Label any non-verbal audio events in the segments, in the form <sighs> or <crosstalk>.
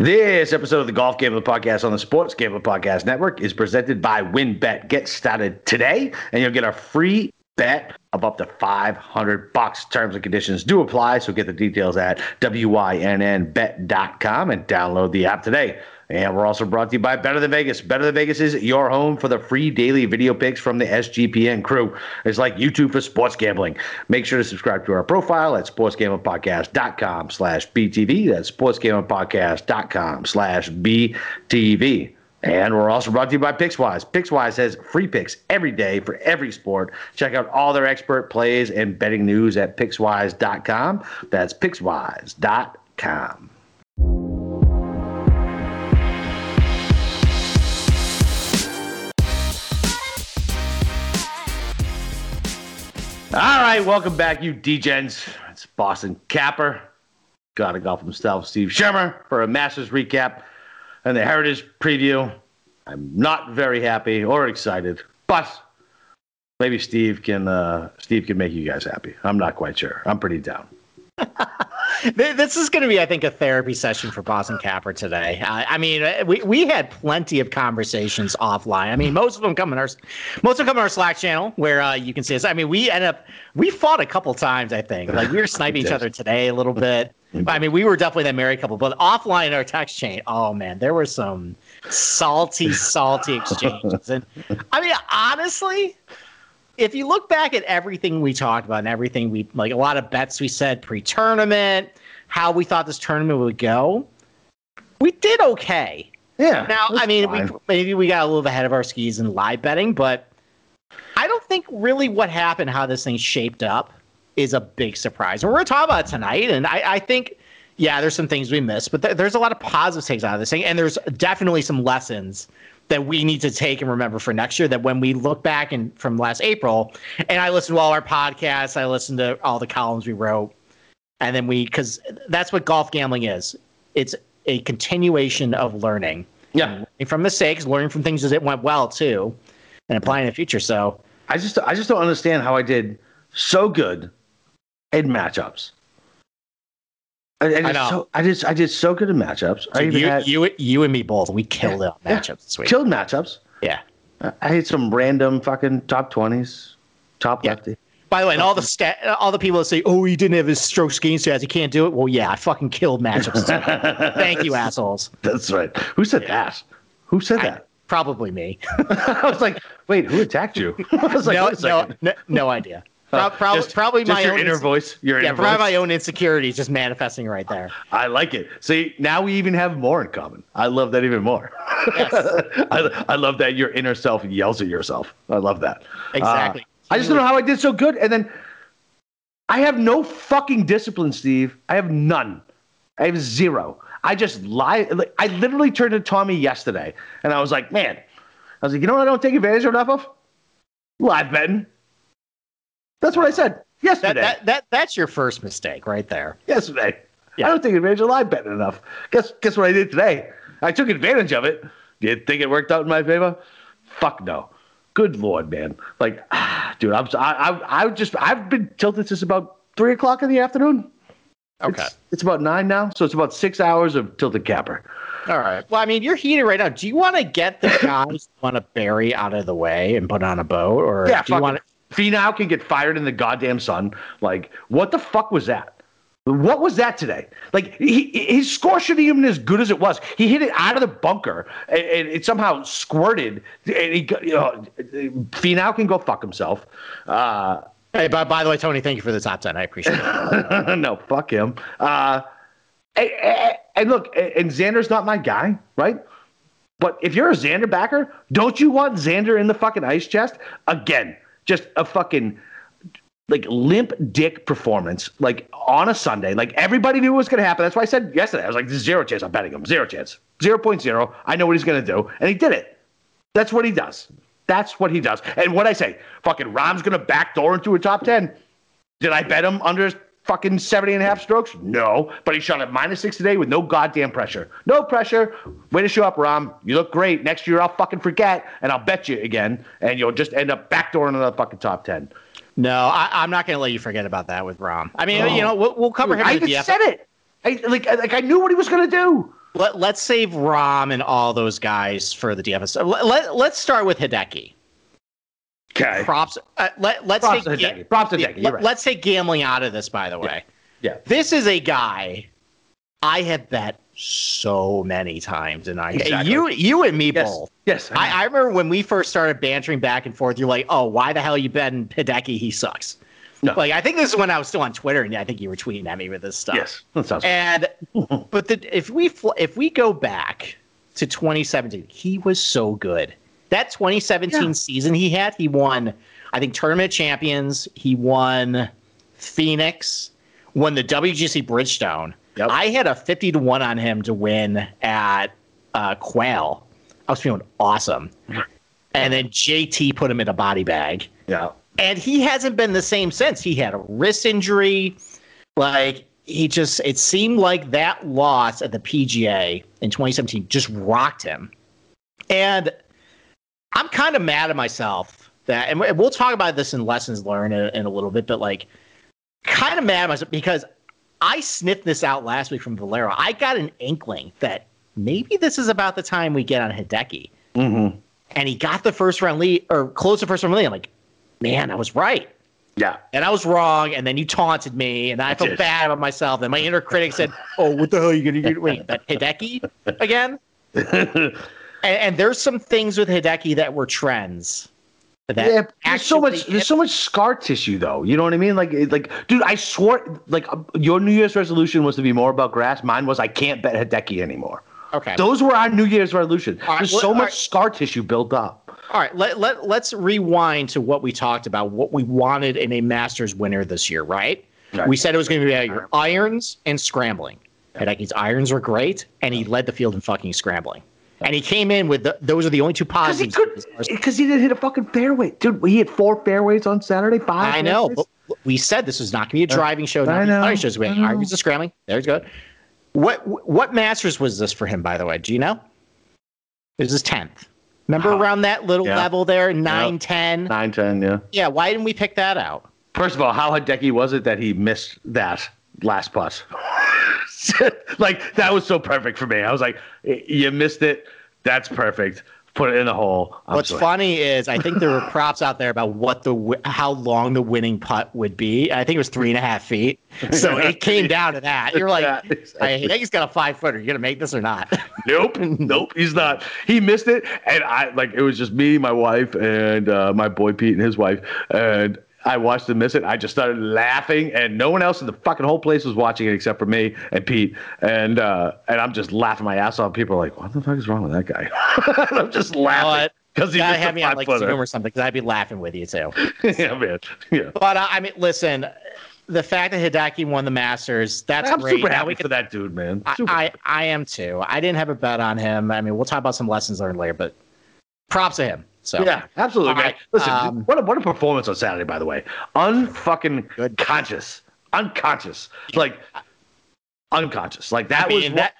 This episode of the Golf Gambler Podcast on the Sports Gambler Podcast Network is presented by WynnBET. Get started today, and you'll get a free bet of up to 500 bucks. Terms and conditions do apply, so get the details at wynnbet.com and download the app today. And we're also brought to you by Better Than Vegas. Better Than Vegas is your home for the free daily video picks from the SGPN crew. It's like YouTube for sports gambling. Make sure to subscribe to our profile at sportsgamblingpodcast.com slash BTV. That's sportsgamblingpodcast.com slash BTV. And we're also brought to you by Pickswise. Pickswise has free picks every day for every sport. Check out all their expert plays and betting news at pickswise.com. That's pickswise.com. All right, welcome back, you degens. It's Boston Capper. Got a golf himself, Steve Schirmer, for a Masters recap and the Heritage preview. I'm not very happy or excited, but maybe Steve can uh, Steve can make you guys happy. I'm not quite sure. I'm pretty down. This is going to be, I think, a therapy session for Boston Capper today. Uh, I mean, we, we had plenty of conversations offline. I mean, most of them come in our most of them come in our Slack channel where uh, you can see us. I mean, we end up we fought a couple times. I think like we were sniping <laughs> each other today a little bit. <laughs> I mean, we were definitely that married couple, but offline in our text chain, oh man, there were some salty, salty <laughs> exchanges. And I mean, honestly, if you look back at everything we talked about and everything we like a lot of bets we said pre-tournament, how we thought this tournament would go, we did okay. Yeah. Now, I mean, we, maybe we got a little ahead of our skis in live betting, but I don't think really what happened, how this thing shaped up, is a big surprise. And we're going to talk about it tonight, and I, I think, yeah, there's some things we missed, but th- there's a lot of positive takes out of this thing, and there's definitely some lessons that we need to take and remember for next year. That when we look back and from last April, and I listened to all our podcasts, I listened to all the columns we wrote, and then we because that's what golf gambling is. It's a continuation of learning. Yeah, learning from mistakes, learning from things that went well too, and applying in the future. So I just I just don't understand how I did so good in matchups. I, I, I know. So, I just I did so good in matchups. I you, had, you you and me both. We killed yeah, it on matchups yeah, this week. Killed matchups. Yeah. I hit some random fucking top twenties, top yeah. lefty. By the way, and all the stat, all the people that say, "Oh, he didn't have his strokes gain stats, he can't do it." Well, yeah, I fucking killed matchups. <laughs> Thank you, assholes. That's right. Who said that? Who said that? Probably me. <laughs> I was like, wait, who attacked you? <laughs> I was like, no, no, no, no idea. Pro- pro- just, probably just my your own inner voice. Your yeah, inner probably voice. my own insecurities just manifesting right there. I like it. See, now we even have more in common. I love that even more. Yes. <laughs> I, I love that your inner self yells at yourself. I love that. Exactly. Uh, I just don't know how I did so good. And then I have no fucking discipline, Steve. I have none. I have zero. I just lie. I literally turned to Tommy yesterday, and I was like, man, I was like, you know what? I don't take advantage of enough of live betting. That's what I said yesterday. That, that, that that's your first mistake right there. Yesterday. Yeah. I don't take advantage of live betting enough. Guess guess what I did today? I took advantage of it. Do you think it worked out in my favor? Fuck no. Good lord, man. Like, ah, <sighs> dude, I'm I, I I just I've been tilted since about three o'clock in the afternoon. Okay. It's, it's about nine now, so it's about six hours of tilted capper. All right. Well, I mean, you're heated right now. Do you want to get the <laughs> guys who want to bury out of the way and put on a boat, or yeah, do you want to? Finau can get fired in the goddamn sun. Like, what the fuck was that? What was that today? Like, he, his score shouldn't even as good as it was. He hit it out of the bunker, and, and it somehow squirted. And he, you know, Finau can go fuck himself. Uh, hey, by, by the way, Tony, thank you for the top ten. I appreciate it. <laughs> no, fuck him. Uh, and, and look, and Xander's not my guy, right? But if you're a Xander backer, don't you want Xander in the fucking ice chest again? Just a fucking like limp dick performance, like on a Sunday. Like everybody knew what was going to happen. That's why I said yesterday, I was like, zero chance. I'm betting him. Zero chance. 0.0. I know what he's going to do. And he did it. That's what he does. That's what he does. And what I say, fucking Rahm's going to backdoor into a top 10. Did I bet him under fucking 70 and a half strokes? No. But he shot at minus six today with no goddamn pressure. No pressure. Way to show up, Rahm. You look great. Next year, I'll fucking forget and I'll bet you again. And you'll just end up backdooring another fucking top 10. No, I, am not going to let you forget about that with Rahm. I mean, oh. you know, we'll, we'll cover him. I even said it. I, like, like I knew what he was going to do. Let, let's save Rahm and all those guys for the DFS. Let, let, let's start with Hideki. Okay. Props. Uh, let, let's Props take ga- Props to yeah, Hideki. You're right. let, us take gambling out of this, by the way. Yeah. This is a guy I have bet so many times, and I Exactly. you you and me Yes. both. Yes. I, I remember when we first started bantering back and forth. You're like, "Oh, why the hell you betting Hideki? He sucks." No. Like I think this is when I was still on Twitter, and I think you were tweeting at me with this stuff. yes. That sounds. And but the, if we if we go back to 2017, he was so good. That 2017 Yeah. season he had, he won. I think tournament champions. He won Phoenix, won the WGC Bridgestone. Yep. I had a 50 to one on him to win at uh, Quail. I was feeling awesome. And then JT put him in a body bag yeah. and he hasn't been the same since. He had a wrist injury. Like he just, it seemed like that loss at the PGA in 2017 just rocked him. And I'm kind of mad at myself that, and we- we'll talk about this in lessons learned in, in a little bit, but like, kind of mad at myself because I sniffed this out last week from Valero. I got an inkling that maybe this is about the time we get on Hideki. Mm-hmm. And he got the first round lead or close the first round lead. I'm like, man, I was right Yeah. and I was wrong, and then you taunted me, and I felt did. bad about myself. And my inner critic said, "Oh, what the hell are you gonna do? Wait, that Hideki again?" <laughs> and, and there's some things with Hideki that were trends. That yeah, there's so much. There's so much scar tissue, though. You know what I mean? Like, like, dude, I swore, like, uh, your New Year's resolution was to be more about grass. Mine was I can't bet Hideki anymore. Okay. Those were our New Year's resolution. All right, There's well, so much right. scar tissue built up. All right. Let let let's rewind to what we talked about. What we wanted in a Masters winner this year, right? Right. We said it was going to be about your irons and scrambling. Hideki's irons were great, and he led the field in fucking scrambling. And he came in with the, those are the only two positives. because he didn't hit a fucking fairway, dude. He hit four fairways on Saturday. Five. I know, fairways. but we said this was not going to be a driving show. Not I going to be a know, putting show. It's going I to be know. irons and scrambling. There's good. What what Masters was this for him? By the way, do you know? It was his tenth. Remember Uh, around that little yeah. level there, nine ten. nine ten. Yeah. Yeah, why didn't we pick that out? First of all, how Hideki was it that he missed that last putt? <laughs> like that was so perfect for me. I was like, you missed it. That's perfect. Put it in the hole. I'm What's sorry. funny is I think there were <laughs> props out there about what the how long the winning putt would be. I think it was three and a half feet. So <laughs> it came down to that. You're like, Yeah, I think he's got a five footer. You're gonna make this or not? Nope, nope, he's not. He missed it, and I like it was just me, my wife, and uh, my boy Pete and his wife, and I watched him miss it. I just started laughing, and no one else in the fucking whole place was watching it except for me and Pete, and uh, and I'm just laughing my ass off. People are like, "What the fuck is wrong with that guy?" and <laughs> I'm just laughing because he Gotta have me on like. Zoom or something because I'd be laughing with you too. <laughs> yeah, man. Yeah. But uh, I mean, listen, the fact that Hideki won the Masters, that's I'm great. super happy for that dude, man. I, I, I am too. I didn't have a bet on him. I mean, we'll talk about some lessons learned later, but props to him. So Yeah, absolutely, right, Listen, um, what a what a performance on Saturday, by the way. Unfucking Good. conscious, unconscious, like unconscious. Like that I was mean, what-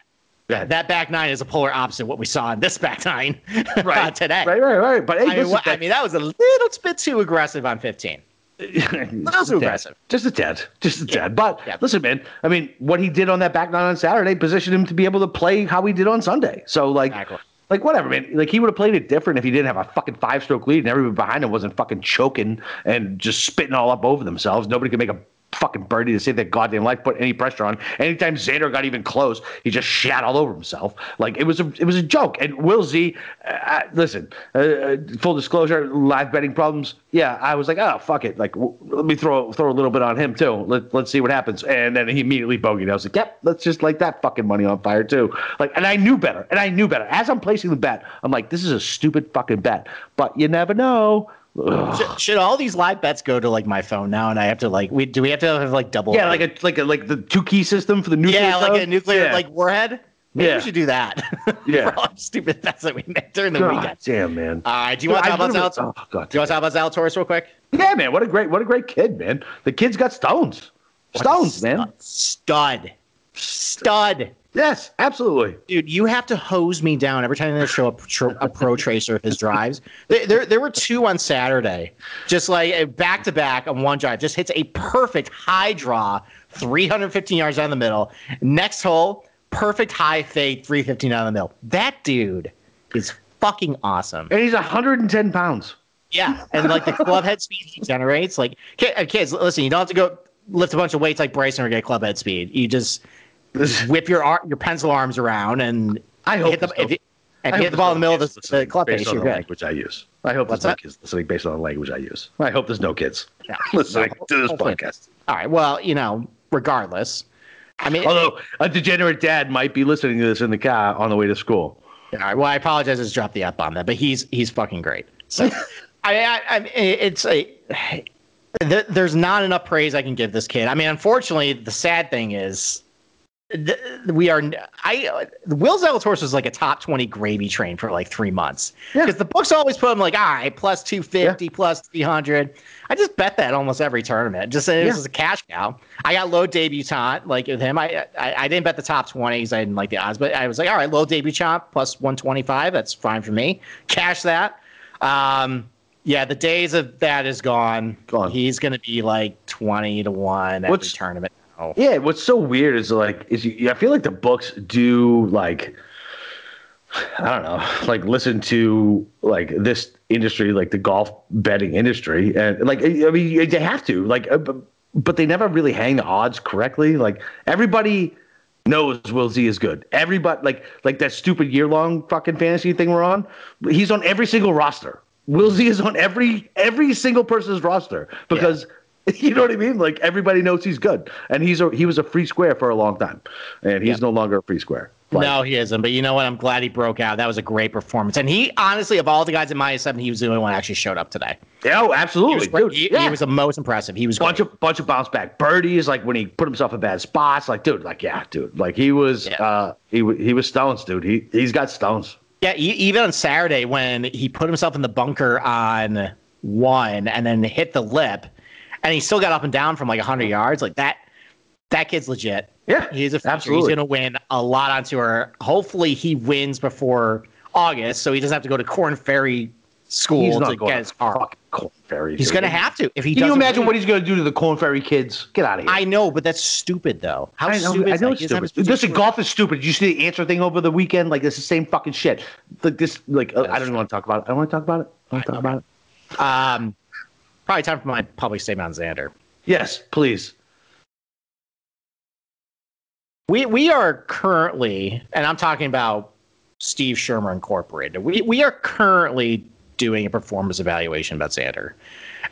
that that back nine is a polar opposite of what we saw in this back nine <laughs> Right. today. Right, right, right. But hey, I, mean, what- I mean, that was a little bit too aggressive on 15. <laughs> just too aggressive. Just a tad. Just a Yeah. tad. But Yeah. listen, man. I mean, what he did on that back nine on Saturday positioned him to be able to play how he did on Sunday. So like. Exactly. Like whatever, man. Like he would have played it different if he didn't have a fucking five stroke lead and everybody behind him wasn't fucking choking and just spitting all up over themselves. Nobody could make a fucking birdie to save their goddamn life, put any pressure on. Anytime Xander got even close, he just shat all over himself. Like it was a it was a joke. And Will Z, uh, listen, uh, uh, full disclosure, live betting problems. Yeah, I was like, oh fuck it, like w- let me throw throw a little bit on him too. Let let's see what happens. And then he immediately bogeyed. I was like, yep, let's just light that fucking money on fire too. Like, and I knew better, and I knew better. As I'm placing the bet, I'm like, this is a stupid fucking bet, but you never know. Should, should all these live bets go to like my phone now? And I have to like, we do we have to have like double? Yeah, like a like a like the two key system for the nuclear. yeah, like a nuclear Yeah. like warhead. Maybe Yeah. we should do that. <laughs> Yeah. For all the stupid bets that we make during the God weekend. damn, man. All right, do you want to talk about Zalatoris? Oh god. Do you want to talk about Zalatoris real quick? Yeah, man. What a great what a great kid, man. The kid's got stones. Stones, man. Stud. Stud. Yes, absolutely. Dude, you have to hose me down every time they show a, tr- a pro tracer of his drives. There, there, there were two on Saturday, just like back to back on one drive. Just hits a perfect high draw, 315 yards down the middle. Next hole, perfect high fade 315 down the middle. That dude is fucking awesome. And he's 110 pounds. Yeah, and like the club head speed he generates, like uh, kids, listen, you don't have to go lift a bunch of weights like Bryson or get club head speed. You just whip your ar- your pencil arms around and I hope hit the, no, if you, if you hit the ball in the middle of the, the club based face, on you're the good. language I use. I hope What's there's no that? kids listening based on the language I use. I hope there's no kids Yeah. <laughs> listening to this Hopefully. podcast. All right. Well, you know, regardless, I mean, Although a degenerate dad might be listening to this in the car on the way to school. All right. Well, I apologize. I just dropped the up on that, but he's he's fucking great. So, <laughs> I, I, I it's a th- there's not enough praise I can give this kid. I mean, unfortunately, the sad thing is th- we are. I Will Zalatoris was like a top twenty gravy train for like three months Yeah. because the books always put him like, all right, plus two fifty, plus three hundred. I just bet that almost every tournament. Just it Yeah. was a cash cow. I got low debutant like with him. I, I I didn't bet the top twenties. I didn't like the odds, but I was like, all right, low debutant plus one twenty five. That's fine for me. Cash that. Um, yeah, the days of that is gone. Gone. He's going to be like twenty to one every What's- tournament. Now. Yeah, what's so weird is like is you, I feel like the books do like I don't know, like listen to like this industry, like the golf betting industry, and like I mean they have to like, uh, but, but they never really hang the odds correctly. Like everybody knows Will Z is good. Everybody like like that stupid year long fucking fantasy thing we're on. He's on every single roster. Will Z is on every every single person's roster because <laughs> you know what I mean. Like everybody knows he's good, and he's a he was a free square for a long time, and he's Yeah. no longer a free square. Like, no, he isn't. But you know what? I'm glad he broke out. That was a great performance. And he, honestly, of all the guys in my seven, he was the only one that actually showed up today. Yeah, oh, He absolutely, was, dude. He, yeah. he was the most impressive. He was bunch great. of bunch of bounce back birdies. Like when he put himself in bad spots. Like dude, like yeah, dude. Like he was Yeah. uh he he was stones, dude. He he's got stones. Yeah, e- even on Saturday when he put himself in the bunker on one and then hit the lip, and he still got up and down from like 100 yards. Like that, that kid's legit. Yeah, He's a future. absolutely. He's going to win a lot on tour. Hopefully, he wins before August, so he doesn't have to go to Corn Ferry school He's to not get going his to car. Corn Ferry. He's going to have to if he Can you imagine win. what he's going to do to the Corn Ferry kids? Get out of here. I know, but that's stupid though. How I know, stupid I is know that? it's He doesn't have stupid. his Listen, golf is stupid. Did you see the answer thing over the weekend? Like, it's the same fucking shit. Like, this, like, uh, I don't even want to talk about it. I don't want to talk about it. I want to talk about it. Um, probably time for my public statement on Xander. Yes, please. We we are currently, and I'm talking about Steve Schirmer Incorporated. We we are currently doing a performance evaluation about Xander,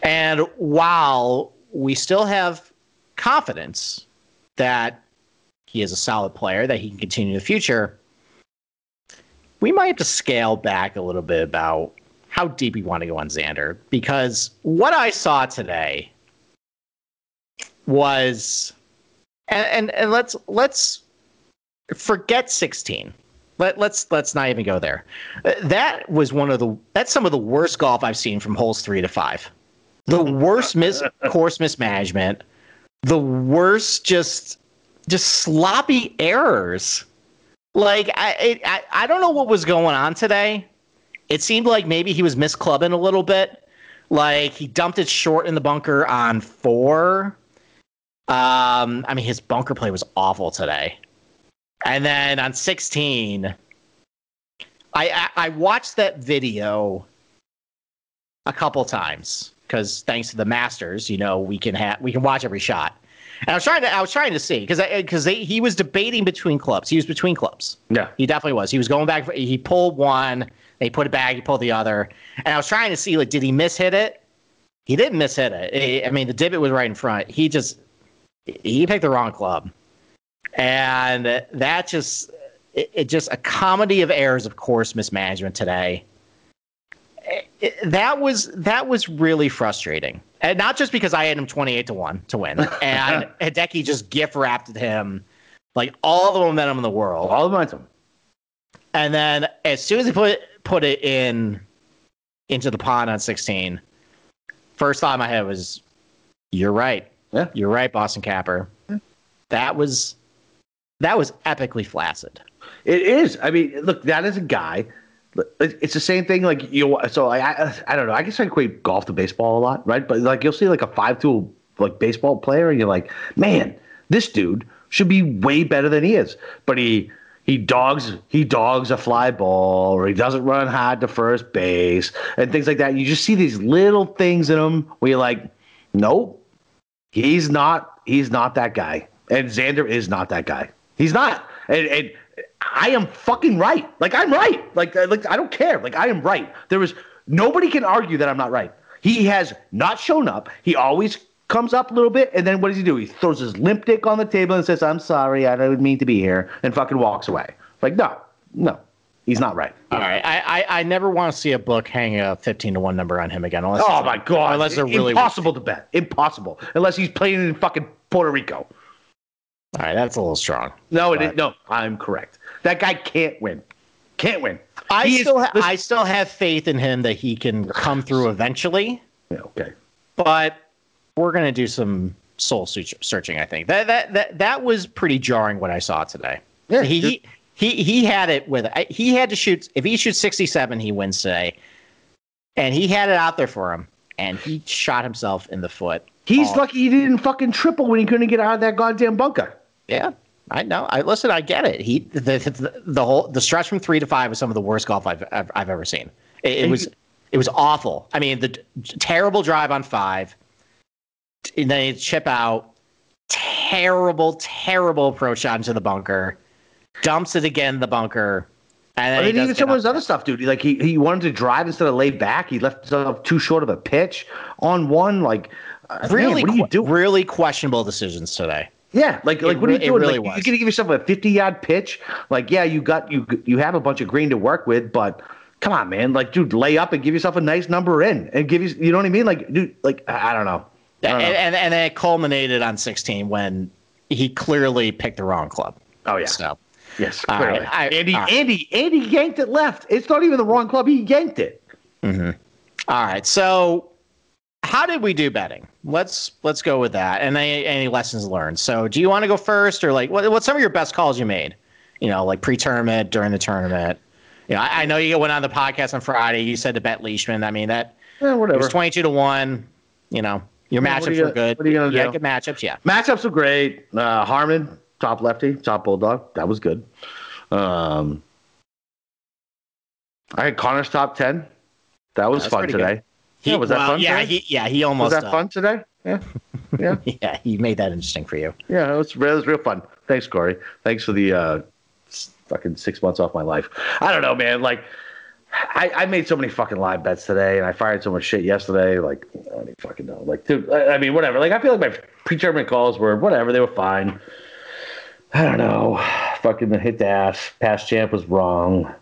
and while we still have confidence that he is a solid player that he can continue in the future, we might have to scale back a little bit about how deep you want to go on Xander because what I saw today was and, and and let's let's forget 16 let, let's let's not even go there. Uh, that was one of the that's some of the worst golf i've seen from holes three to five. The worst mis <laughs> course mismanagement. The worst just just sloppy errors. Like I, it, I i don't know what was going on today it seemed like maybe he was misclubbing a little bit like he dumped it short in the bunker on four um, I mean, his bunker play was awful today. And then on 16, I, I, I watched that video a couple times because thanks to the Masters, you know, we can have we can watch every shot. And I was trying to I was trying to see because because he was debating between clubs. He was between clubs. Yeah. He definitely was. He was going back. He pulled one. They put it back. He pulled the other. And I was trying to see like, did he miss hit it? He didn't miss hit it. I mean, the divot was right in front. He just he picked the wrong club, and that just it, it just a comedy of errors of course mismanagement today. It- it- that was that was really frustrating, and not just because I had him twenty eight to one to win, and <laughs> Hideki just gift wrapped him like all the momentum in the world. All the momentum. And then as soon as he put put it in into the pond on 16, first thought in my head was, "You're right. Yeah. You're right, Boston Capper. That was that was epically flaccid. It is. I mean, look, that is a guy. It's the same thing. Like you, so I, I, I don't know. I guess I equate golf to baseball a lot, right? But like you'll see like a five tool like baseball player, and you're like, man, this dude should be way better than he is. But he he dogs he dogs a fly ball or he doesn't run hard to first base and things like that. You just see these little things in him where you're like, nope, he's not he's not that guy. And Xander is not that guy. He's not. And, and I am fucking right. Like I'm right. Like uh, like I don't care. Like I am right. There is nobody can argue that I'm not right. He has not shown up. He always comes up a little bit, and then what does he do? He throws his limp dick on the table and says, "I'm sorry, I didn't mean to be here," and fucking walks away. Like, no, no, he's not right. All right, I I, I never want to see a book hang a fifteen to one number on him again. Unless oh my god, unless they're really impossible to bet, impossible, unless he's playing in fucking Puerto Rico. All right, that's a little strong. No, it is, no, I'm correct. That guy can't win. Can't win. I He is- still ha- I still have faith in him that he can come through eventually. Yeah, okay. but we're gonna do some soul searching. I think that that that that was pretty jarring what I saw today. Yeah, he he he he had it with he had to shoot. If he shoots sixty seven, he wins today, and he had it out there for him, and he shot himself in the foot. He's lucky he didn't fucking triple when he couldn't get out of that goddamn bunker. Yeah, I know. I listen. I get it. He the the, the whole the stretch from three to five was some of the worst golf I've I've, I've ever seen. It, it was it was awful. I mean, the terrible drive on five, and then he chip out. Terrible, terrible approach shot into the bunker. Dumps it again in the bunker. And then I he mean, does even get some of his other stuff, dude. Like he, he wanted to drive instead of lay back. He left himself too short of a pitch on one. Like, uh, man, Really, what do you que- do? really questionable decisions today. Yeah, like like It what are you doing? really like, you're gonna give yourself a 50 yard pitch. Like, yeah, you got you you have a bunch of green to work with, but come on, man. Like, dude, lay up and give yourself a nice number in, and give you you know what I mean? Like, dude, like I don't know. I And, and and it culminated on 16 when he clearly picked the wrong club. oh yeah, So yes, All clearly. right, I- Andy, all right. Andy, Andy yanked it left. It's not even the wrong club. He yanked it. Mm-hmm. All right. So, how did we do betting? Let's let's go with that. And any, any lessons learned? So, do you want to go first, or like what? What's some of your best calls you made? You know, like pre-tournament, during the tournament. You know, I, I know you went on the podcast on Friday. You said to bet Leishman. I mean, that Yeah, it was twenty-two to one. You know, your Yeah, matchups you were good. what are you gonna yeah, do? good matchups. Yeah. Matchups were great. Uh, Harman, top lefty, top bulldog. That was good. Um, I had Conners top ten. That was That's fun pretty today. He, Yeah, was that fun Yeah, today? he yeah he almost. Was that uh, fun today? Yeah, <laughs> yeah, Yeah, he made that interesting for you. yeah. It was, it was real fun. Thanks, Corey. Thanks for the uh, fucking six months off my life. I don't know, man. Like, I, I made so many fucking live bets today, and I fired so much shit yesterday. Like, I don't even fucking know. Like, dude, I, I mean, whatever. Like, I feel like my pre-tournament calls were whatever. They were fine. I don't know. <sighs> Fucking the hit the ass. Past champ was wrong.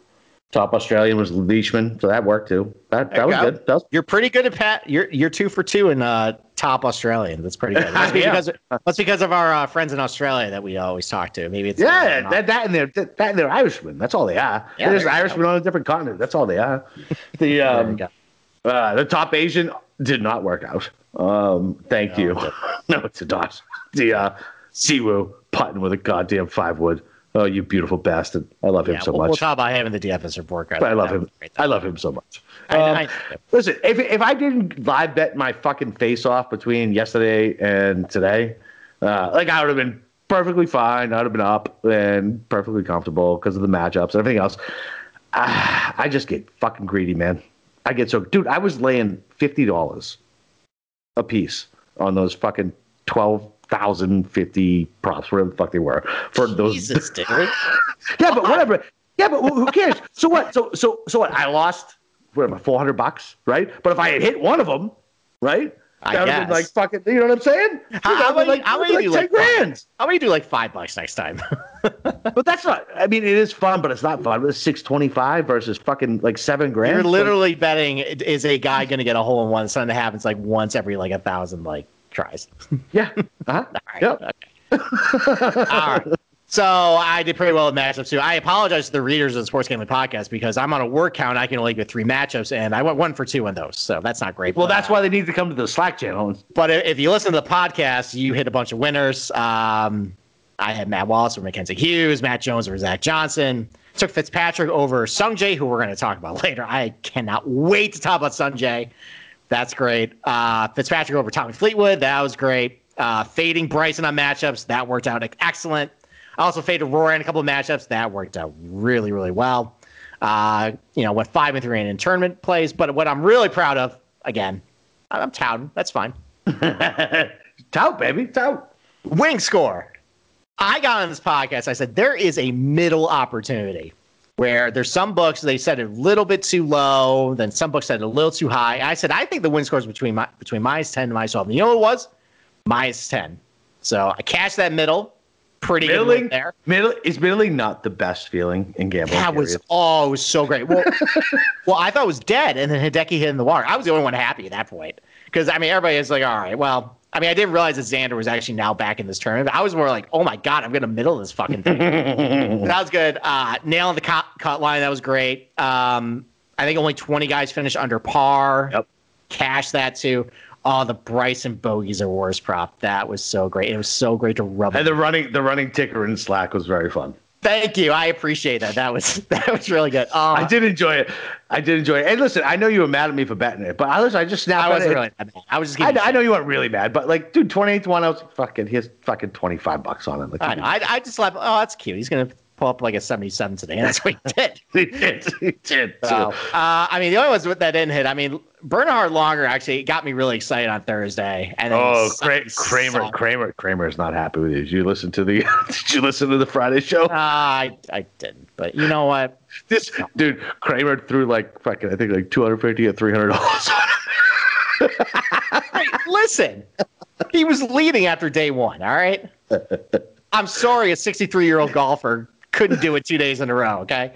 Top Australian was Leishman, so that worked too. That that was good. That was You're pretty good at Pat. You're you're two for two in uh, top Australian. That's pretty good. <laughs> Be Yeah. because that's because of our uh, friends in Australia that we always talk to. Maybe it's Yeah, that, that and they're that and they're Irishmen. That's all they are. Yeah, they're just Irishmen on a different continent. That's all they are. <laughs> The um, uh, the top Asian did not work out. Um, thank you. <laughs> no, it's a dot. The uh, Si Woo putting with a goddamn five wood. Oh, you beautiful bastard! I love him Yeah, so we'll, much. we'll talk about him in the DFS report. I love him. I love him so much. I- Um, I- listen, if if I didn't live bet my fucking face off between yesterday and today, uh, like I would have been perfectly fine. I'd have been up and perfectly comfortable because of the matchups and everything else. Ah, I just get fucking greedy, man. I get so, dude. I was laying fifty dollars a piece on those fucking twelve thousand fifty props, whatever the fuck they were, for those Jesus, dude. <laughs> yeah, but whatever. Yeah, but who cares? So what? So so so what? I lost whatever four hundred bucks, right? But if I had hit one of them, right? I that guess. been like fucking. You know what I'm saying? How- That how would've been many- how many been do you like like grand? How about you do like five bucks next time? <laughs> But that's not. I mean, it is fun, but it's not fun. It's six twenty five versus fucking like seven grand. You're literally betting is a guy going to get a hole in one. Something that happens like once every like a thousand like tries. yeah. Uh-huh. right, Yep. All right. So I did pretty well with matchups too. I apologize to the readers of the Sports Gambling Podcast because I'm on a word count. I can only get three matchups, and I went one for two on those. So that's not great. Well, But, that's uh, why they need to come to the Slack channel. But if you listen to the podcast, you hit a bunch of winners. Um, I had Matt Wallace over Mackenzie Hughes, Matt Jones over Zach Johnson. Took Fitzpatrick over Sung Sungjae, who we're going to talk about <laughs> later. I cannot wait to talk about Sung Sungjae. That's great. Uh, Fitzpatrick over Tommy Fleetwood. That was great. Uh, fading Bryson on matchups that worked out excellent. I also faded Rory in a couple of matchups that worked out really really well. Uh, you know, went five and three in tournament plays. But what I'm really proud of, again, I'm touting. That's fine. <laughs> tout, baby, tout. Wing score. I got on this podcast. I said there is a middle opportunity where there's some books they said a little bit too low, then some books said a little too high. I said I think the win score is between my, between minus ten and minus twelve. And you know what it was? Minus ten. So I cashed that middle. Pretty middling, good there. Middle is middling not the best feeling in gambling. That was oh, it was so great. Well, <laughs> well, I thought it was dead, and then Hideki hit in the water. I was the only one happy at that point because I mean everybody is like, all right, well, I mean, I didn't realize that Xander was actually now back in this tournament. I was more like, oh my god, I'm gonna middle this fucking thing. <laughs> that was good. Uh, nailing the cut, cut line, that was great. Um, I think only 20 guys finished under par. Yep. Cash that too. Oh, the Bryson Bogies are worst prop. That was so great. It was so great to rub. And the running, the running ticker in Slack was very fun. Thank you. I appreciate that. That was <laughs> that was really good. Uh, I did enjoy it. I did enjoy it. And listen, I know you were mad at me for betting it, but I was I just snapped. I wasn't really mad. I was just. I, I, know you weren't really mad, but like, dude, twenty eighth one, I was fucking. Here's fucking twenty five bucks on it. Like, I know. I, I just laughed. Oh, that's cute. He's gonna pull up like a 77 today. And that's what he did. <laughs> he did. He did. So, uh, I mean, the only ones with that didn't hit, I mean, Bernhard Langer actually got me really excited on Thursday. And oh, Kramer, Kramer, Kramer, Kramer is not happy with you. Did you listen to the? <laughs> did you listen to the Friday show? Uh, I I didn't, but you know what? This dude, Kramer threw like fucking, I think like 250 or 300 dollars. hey, listen, he was leading after day one. All right. I'm sorry, a 63 year old golfer couldn't do it two days in a row. Okay.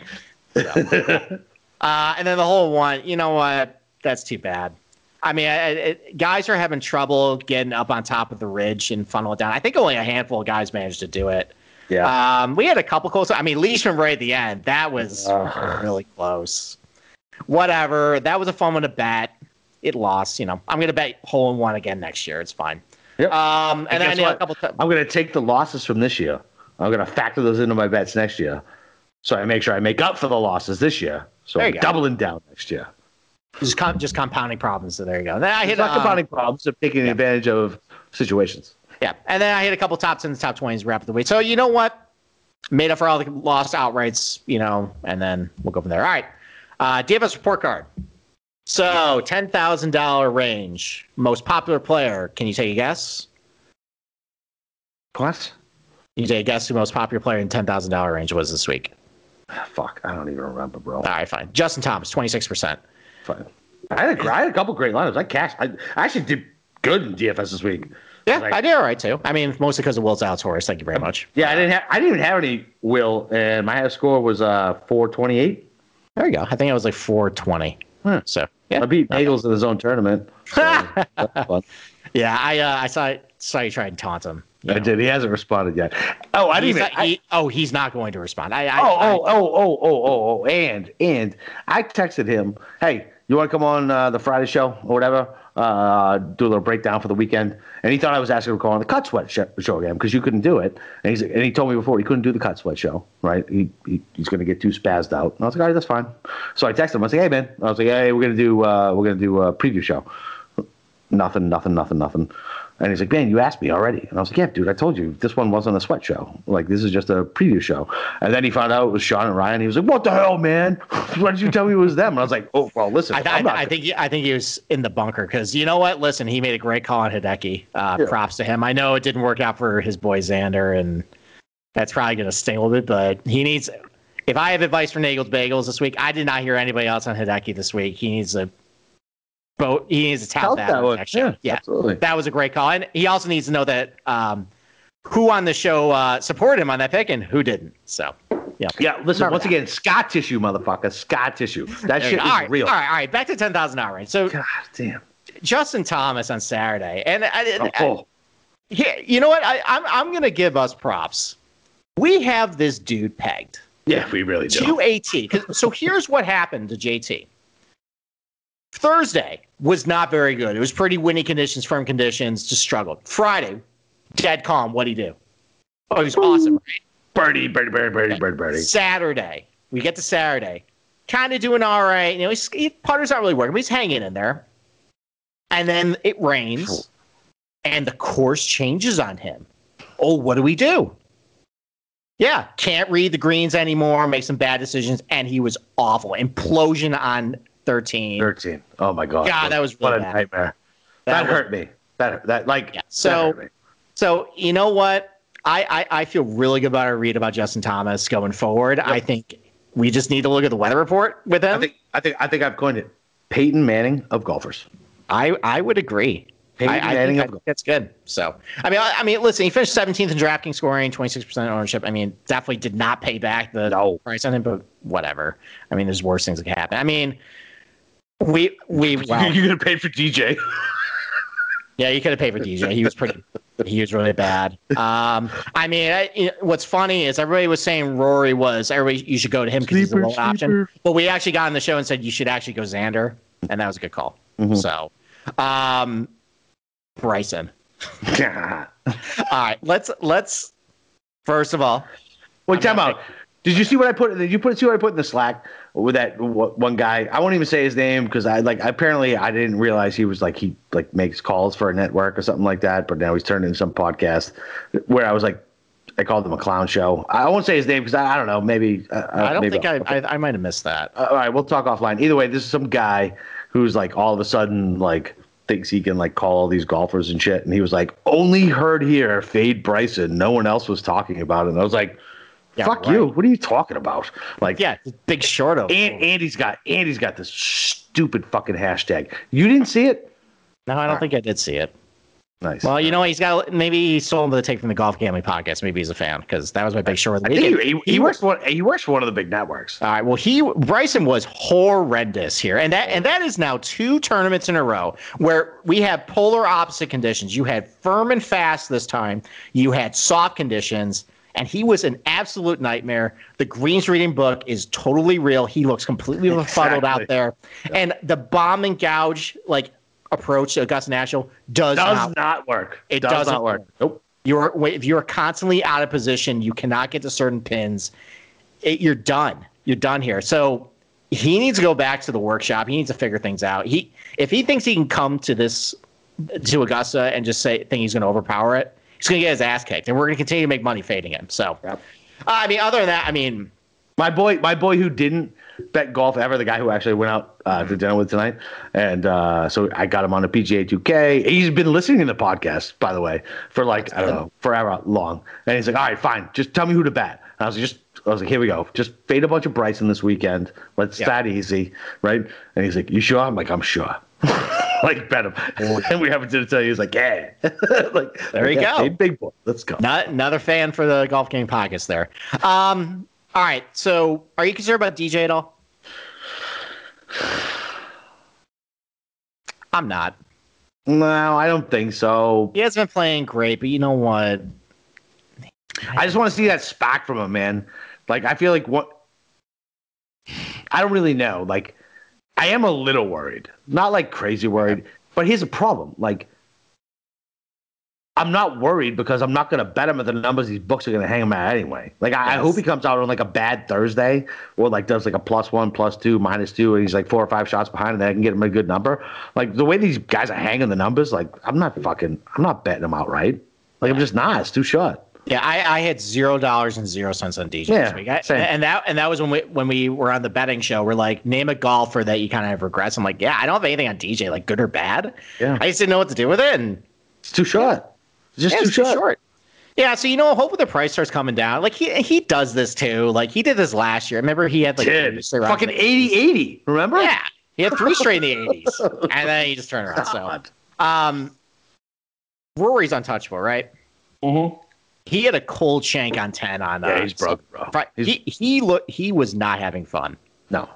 So, <laughs> uh, and then the whole one, you know what? That's too bad. I mean, I, it, guys are having trouble getting up on top of the ridge and funnel it down. I think only a handful of guys managed to do it. Yeah. Um, we had a couple close. I mean, Leishman right at the end. That was uh, really close. Whatever. That was a fun one to bet. It lost. You know, I'm going to bet hole in one again next year. It's fine. Yep. Um, and, and then a couple. T- I'm going to take the losses from this year. I'm going to factor those into my bets next year, so I make sure I make up for the losses this year. So I'm doubling down next year. Just com- just compounding problems. So there you go. Then I hit not um, compounding problems of taking yeah. advantage of situations. Yeah, and then I hit a couple tops in the top twenties, wrap the way. So you know what? Made up for all the lost outrights, you know, and then we'll go from there. All right. Uh, DFS report card. So ten thousand dollar range. Most popular player. Can you take a guess? What? You take a guess who most popular player in ten thousand dollar range was this week? Fuck, I don't even remember, bro. All right, fine. Justin Thomas, twenty six percent. Fine. I had, a, I had a couple great lineups. I cashed. I, I actually did good in DFS this week. Yeah, like, I did all right too. I mean, mostly because of Will Zalatoris. Thank you very much. Yeah, I didn't have. I didn't even have any Will, and my score was uh four twenty eight. There you go. I think I was like four twenty. Huh. So yeah, I beat Bagels in his own tournament. <laughs> So yeah, I uh, I saw saw you try and taunt him. I know. did. He hasn't responded yet. Oh, I didn't even. Not, I, he, oh, he's not going to respond. I, I, oh, oh, oh, oh, oh, oh, oh, and and I texted him, "Hey, you want to come on uh, the Friday show or whatever? Uh, do a little breakdown for the weekend." And he thought I was asking him to call on the Cut Sweat show, show again because you couldn't do it. And he's and he told me before he couldn't do the Cut Sweat show, right? He, he he's going to get too spazzed out. And I was like, "All right, that's fine." So I texted him. I was like, "Hey, man," I was like, "Hey, we're gonna do uh, we're gonna do a preview show." Nothing, nothing, nothing, nothing. And he's like, man, you asked me already. And I was like, yeah, dude, I told you this one wasn't a sweat show. Like, this is just a preview show. And then he found out it was Sean and Ryan. He was like, what the hell, man? <laughs> Why did you tell me it was them? And I was like, oh, well, listen. I, th- I think he, I think he was in the bunker because you know what? Listen, he made a great call on Hideki. Uh, yeah. Props to him. I know it didn't work out for his boy Xander, and that's probably going to sting a little bit, but he needs. If I have advice for Nagel's Bagels this week, I did not hear anybody else on Hideki this week. He needs to boat. He needs to tap that, that one. Yeah, yeah, absolutely. That was a great call, and he also needs to know that um, who on the show uh, supported him on that pick and who didn't. So. Yeah. Yeah. Listen, Remember once that. again, Scott tissue, motherfucker. Scott tissue. That shit is all right, real. All right. All right. Back to ten thousand hour range. So, God damn. Justin Thomas on Saturday, and I, oh, I, yeah, you know what? I, I'm I'm gonna give us props. We have this dude pegged. Yeah, we really do. To AT. So here's what happened to JT. Thursday was not very good. It was pretty windy conditions, firm conditions, just struggled. Friday, dead calm. What'd he do? Oh, he was awesome, right? Birdie, birdie, birdie, birdie, birdie, birdie. Saturday, we get to Saturday, kind of doing all right. You know, he's, he, putter's not really working, but he's hanging in there. And then it rains. and the course changes on him. Oh, what do we do? Yeah, can't read the greens anymore, make some bad decisions, and he was awful. Implosion on 13. 13. Oh my god. God, that was really what a bad. nightmare. That That, was- hurt me. That that like Yeah, that so- hurt me. So you know what? I, I I feel really good about our read about Justin Thomas going forward. I think we just need to look at the weather report with him. I think I think I think I've coined it. Peyton Manning of golfers. I I would agree. Peyton I, I Manning think, I of think that's good. So I mean, I, I mean, listen, he finished 17th in DraftKings scoring, 26 percent ownership. I mean, definitely did not pay back the No. price on him, but whatever. I mean, there's worse things that can happen. I mean, we we well, You're gonna pay for DJ. yeah, you could have paid for DJ. He was pretty. He was really bad. Um, I mean, I, you know, what's funny is everybody was saying Rory was everybody. You should go to him because he's a Sleeper, low option. But we actually got on the show and said you should actually go Xander, and that was a good call. Mhm. So, um, Bryson. <laughs> All right, let's let's first of all. Wait, I'm time not out. Did you see what I put? Did you put see what I put in the Slack with that one guy? I won't even say his name because I like apparently I didn't realize he was like he like makes calls for a network or something like that. But now he's turned into some podcast where I was like, I called him a clown show. I won't say his name because I, I don't know. Maybe uh, I don't maybe think I, I I might have missed that. Uh, all right, we'll talk offline. Either way, this is some guy who's like all of a sudden like thinks he can like call all these golfers and shit, and he was like, "Only heard here, fade Bryson. No one else was talking about it." And I was like, Yeah, "Fuck right. you! What are you talking about?" Like, Yeah, big short of. and Andy's got Andy's got this stupid fucking hashtag. You didn't see it? No, I don't think I did see it. Nice. Well, you know, what? he's got maybe he stole the take from the Golf Gambling podcast. Maybe he's a fan because that was my big short of the I think he, he, he works for one, he works for one of the big networks. All right. Well, he Bryson was horrendous here, and that and that is now two tournaments in a row where we have polar opposite conditions. You had firm and fast this time. You had soft conditions, and he was an absolute nightmare. The greens reading book is totally real. He looks completely befuddled out Exactly. there, and the bomb and gouge like approach to Augusta National does, Does not. not work. It does doesn't work. work. Nope. You're if you're constantly out of position, you cannot get to certain pins. It, you're done. You're done here. So he needs to go back to the workshop. He needs to figure things out. He if he thinks he can come to this to Augusta and just say think he's going to overpower it, he's going to get his ass kicked, and we're going to continue to make money fading him. So, Yep. uh, I mean, other than that, I mean, My boy, my boy who didn't bet golf ever, the guy who actually went out uh, to dinner with tonight, and uh, so I got him on the PGA 2K. He's been listening to the podcast, by the way, for like I don't know, forever long. And he's like, "All right, fine, just tell me who to bet." And I was like, "Just," I was like, "Here we go, just fade a bunch of Bryson this weekend. Let's Yeah. start easy, right?" And he's like, "You sure?" I'm like, "I'm sure." <laughs> <laughs> like bet him, and we haven't to tell you. He's like, "Yeah," <laughs> like There you yeah, go. big boy. Let's go. not another fan for the golf game podcast there. Um, all right. So, are you concerned about DJ at all? I'm not. No, I don't think so. He hasn't been playing great, but you know what? I just want to see that spark from him, man. Like I feel like what I don't really know. Like I am a little worried, not like crazy worried, but here's a problem. Like I'm not worried because I'm not going to bet him at the numbers these books are going to hang him at anyway. Like I, I hope he comes out on like a bad Thursday or like does like a plus one, plus two, minus two, and he's like four or five shots behind, and then I can get him a good number. Like the way these guys are hanging the numbers, like I'm not fucking, I'm not betting them outright. Like I'm just not. It's too short. Yeah, I, I had zero dollars and zero cents on DJ Yeah, this week. I, same. and that and that was when we when we were on the betting show. We're like, name a golfer that you kind of have regrets. I'm like, yeah, I don't have anything on DJ, like good or bad. Yeah. I just didn't know what to do with it, and It's too short. It's just yeah, too, it's too short. short. Yeah, so you know, hopefully the price starts coming down. Like he he does this too. Like he did this last year. Remember he had like Did three straight rounds. fucking 80 80. Remember? Yeah, he had three straight in the <laughs> 80s, and then he just turned around. So, God. um, Rory's untouchable, right? He had a cold shank on ten on. Yeah, uh, he's broken, bro. Right. He's- He he look he was not having fun. No.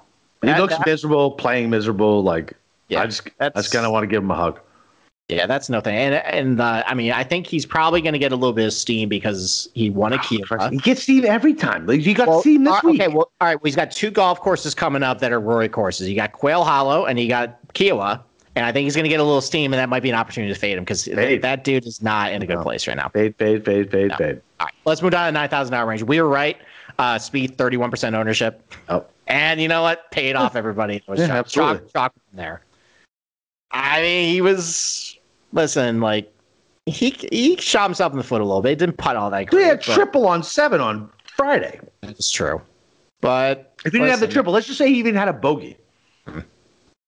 He That- looks that- miserable, playing miserable. Like, Yeah, I just, I that's- just kind of want to give him a hug. Yeah, that's no thing. And and uh, I mean, I think he's probably going to get a little bit of steam because he won a Kia. He gets steam every time. Like, he got Well, Steve this uh, week. Okay, well, all right. Well, he's got two golf courses coming up that are Rory courses. You got Quail Hollow and you got Kiawah, and I think he's going to get a little steam, and that might be an opportunity to fade him because that dude is not in a good No. place right now. Fade, fade, fade, fade, No. fade. All right, let's move down to nine thousand dollar range. We were right. Uh, Spieth thirty one percent ownership, Oh, and you know what? Paid off everybody. It was Yeah, absolutely. chalk from there. I mean, he was. Listen, like he he shot himself in the foot a little bit. He didn't putt all that He had triple on seven on Friday. That's true. But If he didn't have the triple, let's just say he even had a bogey.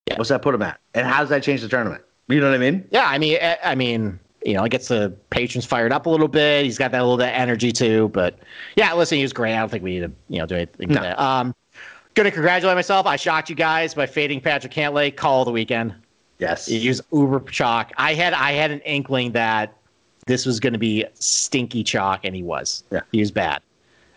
Yeah. What's that put him at? And how does that change the tournament? You know what I mean? Yeah, I mean, I, I mean, you know, it gets the patrons fired up a little bit. He's got that little bit of energy too. But yeah, listen, he was great. I don't think we need to, you know, do anything. No. Um, gonna congratulate myself. I shocked you guys by fading Patrick Cantlay. Call of the weekend. Yes. He was uber chalk. I had I had an inkling that this was going to be stinky chalk, and he was. Yeah. he was bad.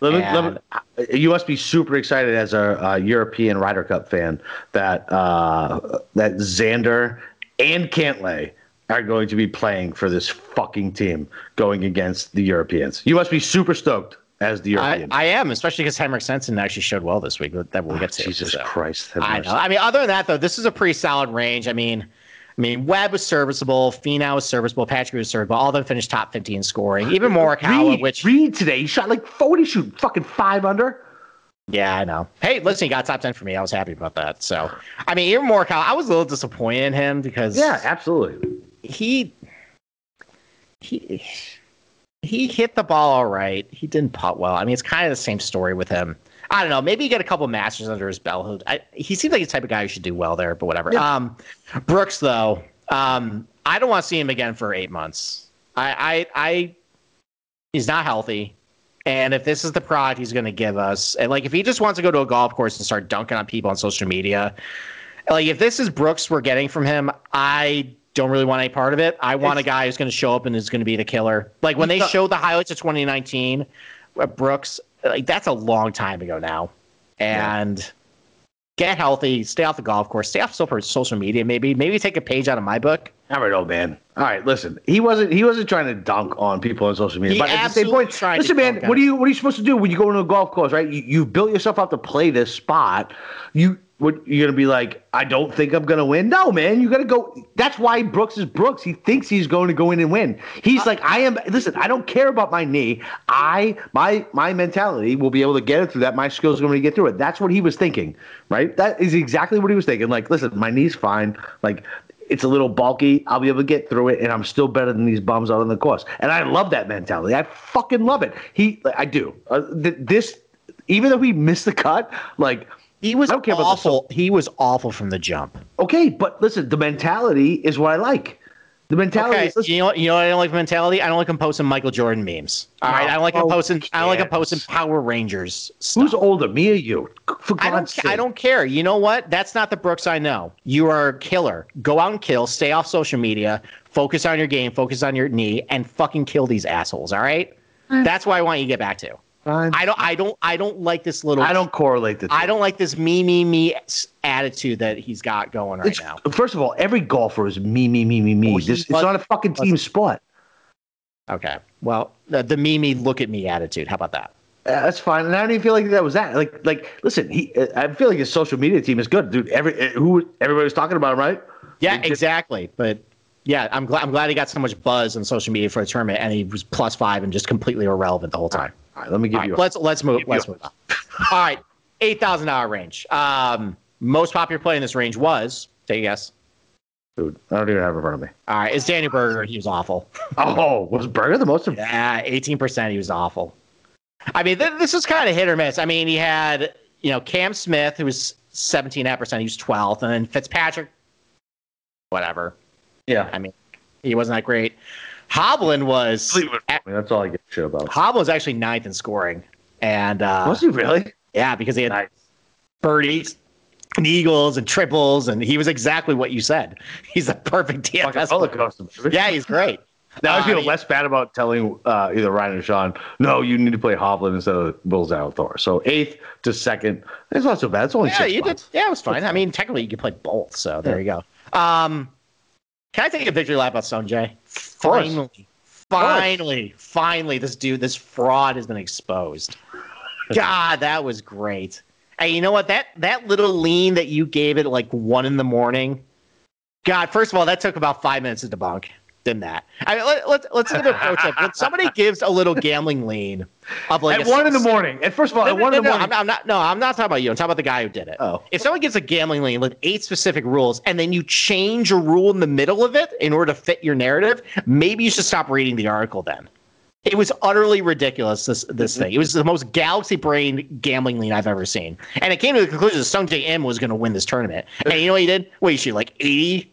Let me, let me, you must be super excited as a, uh European Ryder Cup fan that uh, that Xander and Cantlay are going to be playing for this fucking team going against the Europeans. You must be super stoked as the European. I am, especially because Henrik Stenson actually showed well this week. That we'll get to. Jesus so. Christ! I know. I mean, other than that, though, this is a pretty solid range. I mean, I mean, Webb was serviceable, Finau was serviceable, Patrick was serviceable. All of them finished top 15 scoring. Even Morikawa, Reed, which Reed today, he shot like 40, shoot fucking five under. yeah, I know. Hey, listen, he got top 10 for me. I was happy about that. So, I mean, even Morikawa, I was a little disappointed in him because Yeah, absolutely. he he he hit the ball all right. He didn't putt well. I mean, it's kind of the same story with him. I don't know. Maybe you get a couple masters under his belt. I, he seems like the type of guy who should do well there, but whatever. Yeah. Um, Brooks though, um, I don't want to see him again for eight months. I, I, I, he's not healthy. And if this is the product he's going to give us, and like if he just wants to go to a golf course and start dunking on people on social media, like if this is Brooks we're getting from him, I don't really want any part of it. I want a guy who's going to show up and is going to be the killer. Like when they showed the highlights of 2019, uh, Brooks, like that's a long time ago now, and get healthy, stay off the golf course, stay off social social media. Maybe maybe take a page out of my book. All right, old man. All right, listen. He wasn't. He wasn't trying to dunk on people on social media. He but at the same point, listen, man. What are you? What are you supposed to do when you go into a golf course? Right? You, you built yourself up to play this spot. You what? You're gonna be like, I don't think I'm gonna win. No, man. You gotta go. That's why Brooks is Brooks. He thinks he's going to go in and win. He's like, I am. Listen, I don't care about my knee. I my my mentality will be able to get it through that. My skills are going to get through it. That's what he was thinking, right? That is exactly what he was thinking. Like, listen, my knee's fine. Like it's a little bulky. I'll be able to get through it, and I'm still better than these bums out on the course. And I love that mentality. I fucking love it. He, I do. Uh, th- this, even though he missed the cut, like He was I don't the awful. He was awful from the jump. okay, but listen, the mentality is what I like. The mentality Okay, is you know, you know, what I don't like mentality. I don't like him posting Michael Jordan memes. All right, I don't like him posting. I don't like him posting Power Rangers. Stuff. who's older, me or you? For I don't. God's ca- I don't care. You know what? That's not the Brooks I know. You are a killer. Go out and kill. Stay off social media. Focus on your game. Focus on your knee, and fucking kill these assholes. All right. Mm. That's why I want you to get back to. Fine. I don't. I don't. I don't like this little. I don't correlate the two. I don't like this me me me attitude that he's got going right It's- now. First of all, every golfer is me, me, me, me, me. Oh, he this, it's was- not a fucking team sport. Okay. Well, the, the me me look at me attitude. How about that? Uh, that's fine, and I don't even feel like that was that. Like, like, listen, he. Uh, I feel like his social media team is good, dude. Every uh, who everybody was talking about him, right? Yeah, just- exactly. But yeah, I'm glad. I'm glad he got so much buzz on social media for the tournament, and he was plus five and just completely irrelevant the whole time. All right, let me give All you. right, A, let's let's move. Let's move on. <laughs> All right, eight thousand dollar range. Um, most popular play in this range was. Take a guess. dude, I don't even have it in front of me. All right, it's Daniel Berger. He was awful. <laughs> Oh, was Berger the most? Yeah, eighteen percent. He was awful. I mean, th- this was kind of hit or miss. I mean, he had you know Cam Smith, who was seventeen percent. He was twelfth, and then Fitzpatrick. Whatever. Yeah, I mean, he wasn't that great. Hovland was. Fleetwood. I mean, that's all I get a shit about. Was actually ninth in scoring, and uh, was he really? yeah, because he had Nice. birdies, and eagles, and triples, and he was exactly what you said. <laughs> He's a perfect DFS. roller player. coaster. Yeah, he's great. Now I Uh, feel he- less bad about telling uh, either Ryan or Sean, no, you need to play Hovland instead of Will Zalatoris. So eighth to second, it's not so bad. It's only Yeah, six you did. Yeah, it was fine. I mean, technically, you could play both. So there you go. Um, can I take a victory lap on Sungjae? course. Finally, finally, finally, this dude, this fraud has been exposed. <laughs> God, that was great. Hey, you know what? That that little lean that you gave it like one in the morning. God, first of all, that took about five minutes to debunk. Than that. I mean, let, let, let's give a pro tip. When somebody <laughs> gives a little gambling lean of like at one in the morning. And first of all, No, at no, one no, in the morning. I'm, I'm not. No, I'm not talking about you. I'm talking about the guy who did it. Oh. If someone gives a gambling lean with eight specific rules, and then you change a rule in the middle of it in order to fit your narrative, maybe you should stop reading the article. Then it was utterly ridiculous. This this mm-hmm. thing. It was the most galaxy brain gambling lean I've ever seen, and it came to the conclusion that Sungjae Im was going to win this tournament. And you know what he did? What he shoot like 80,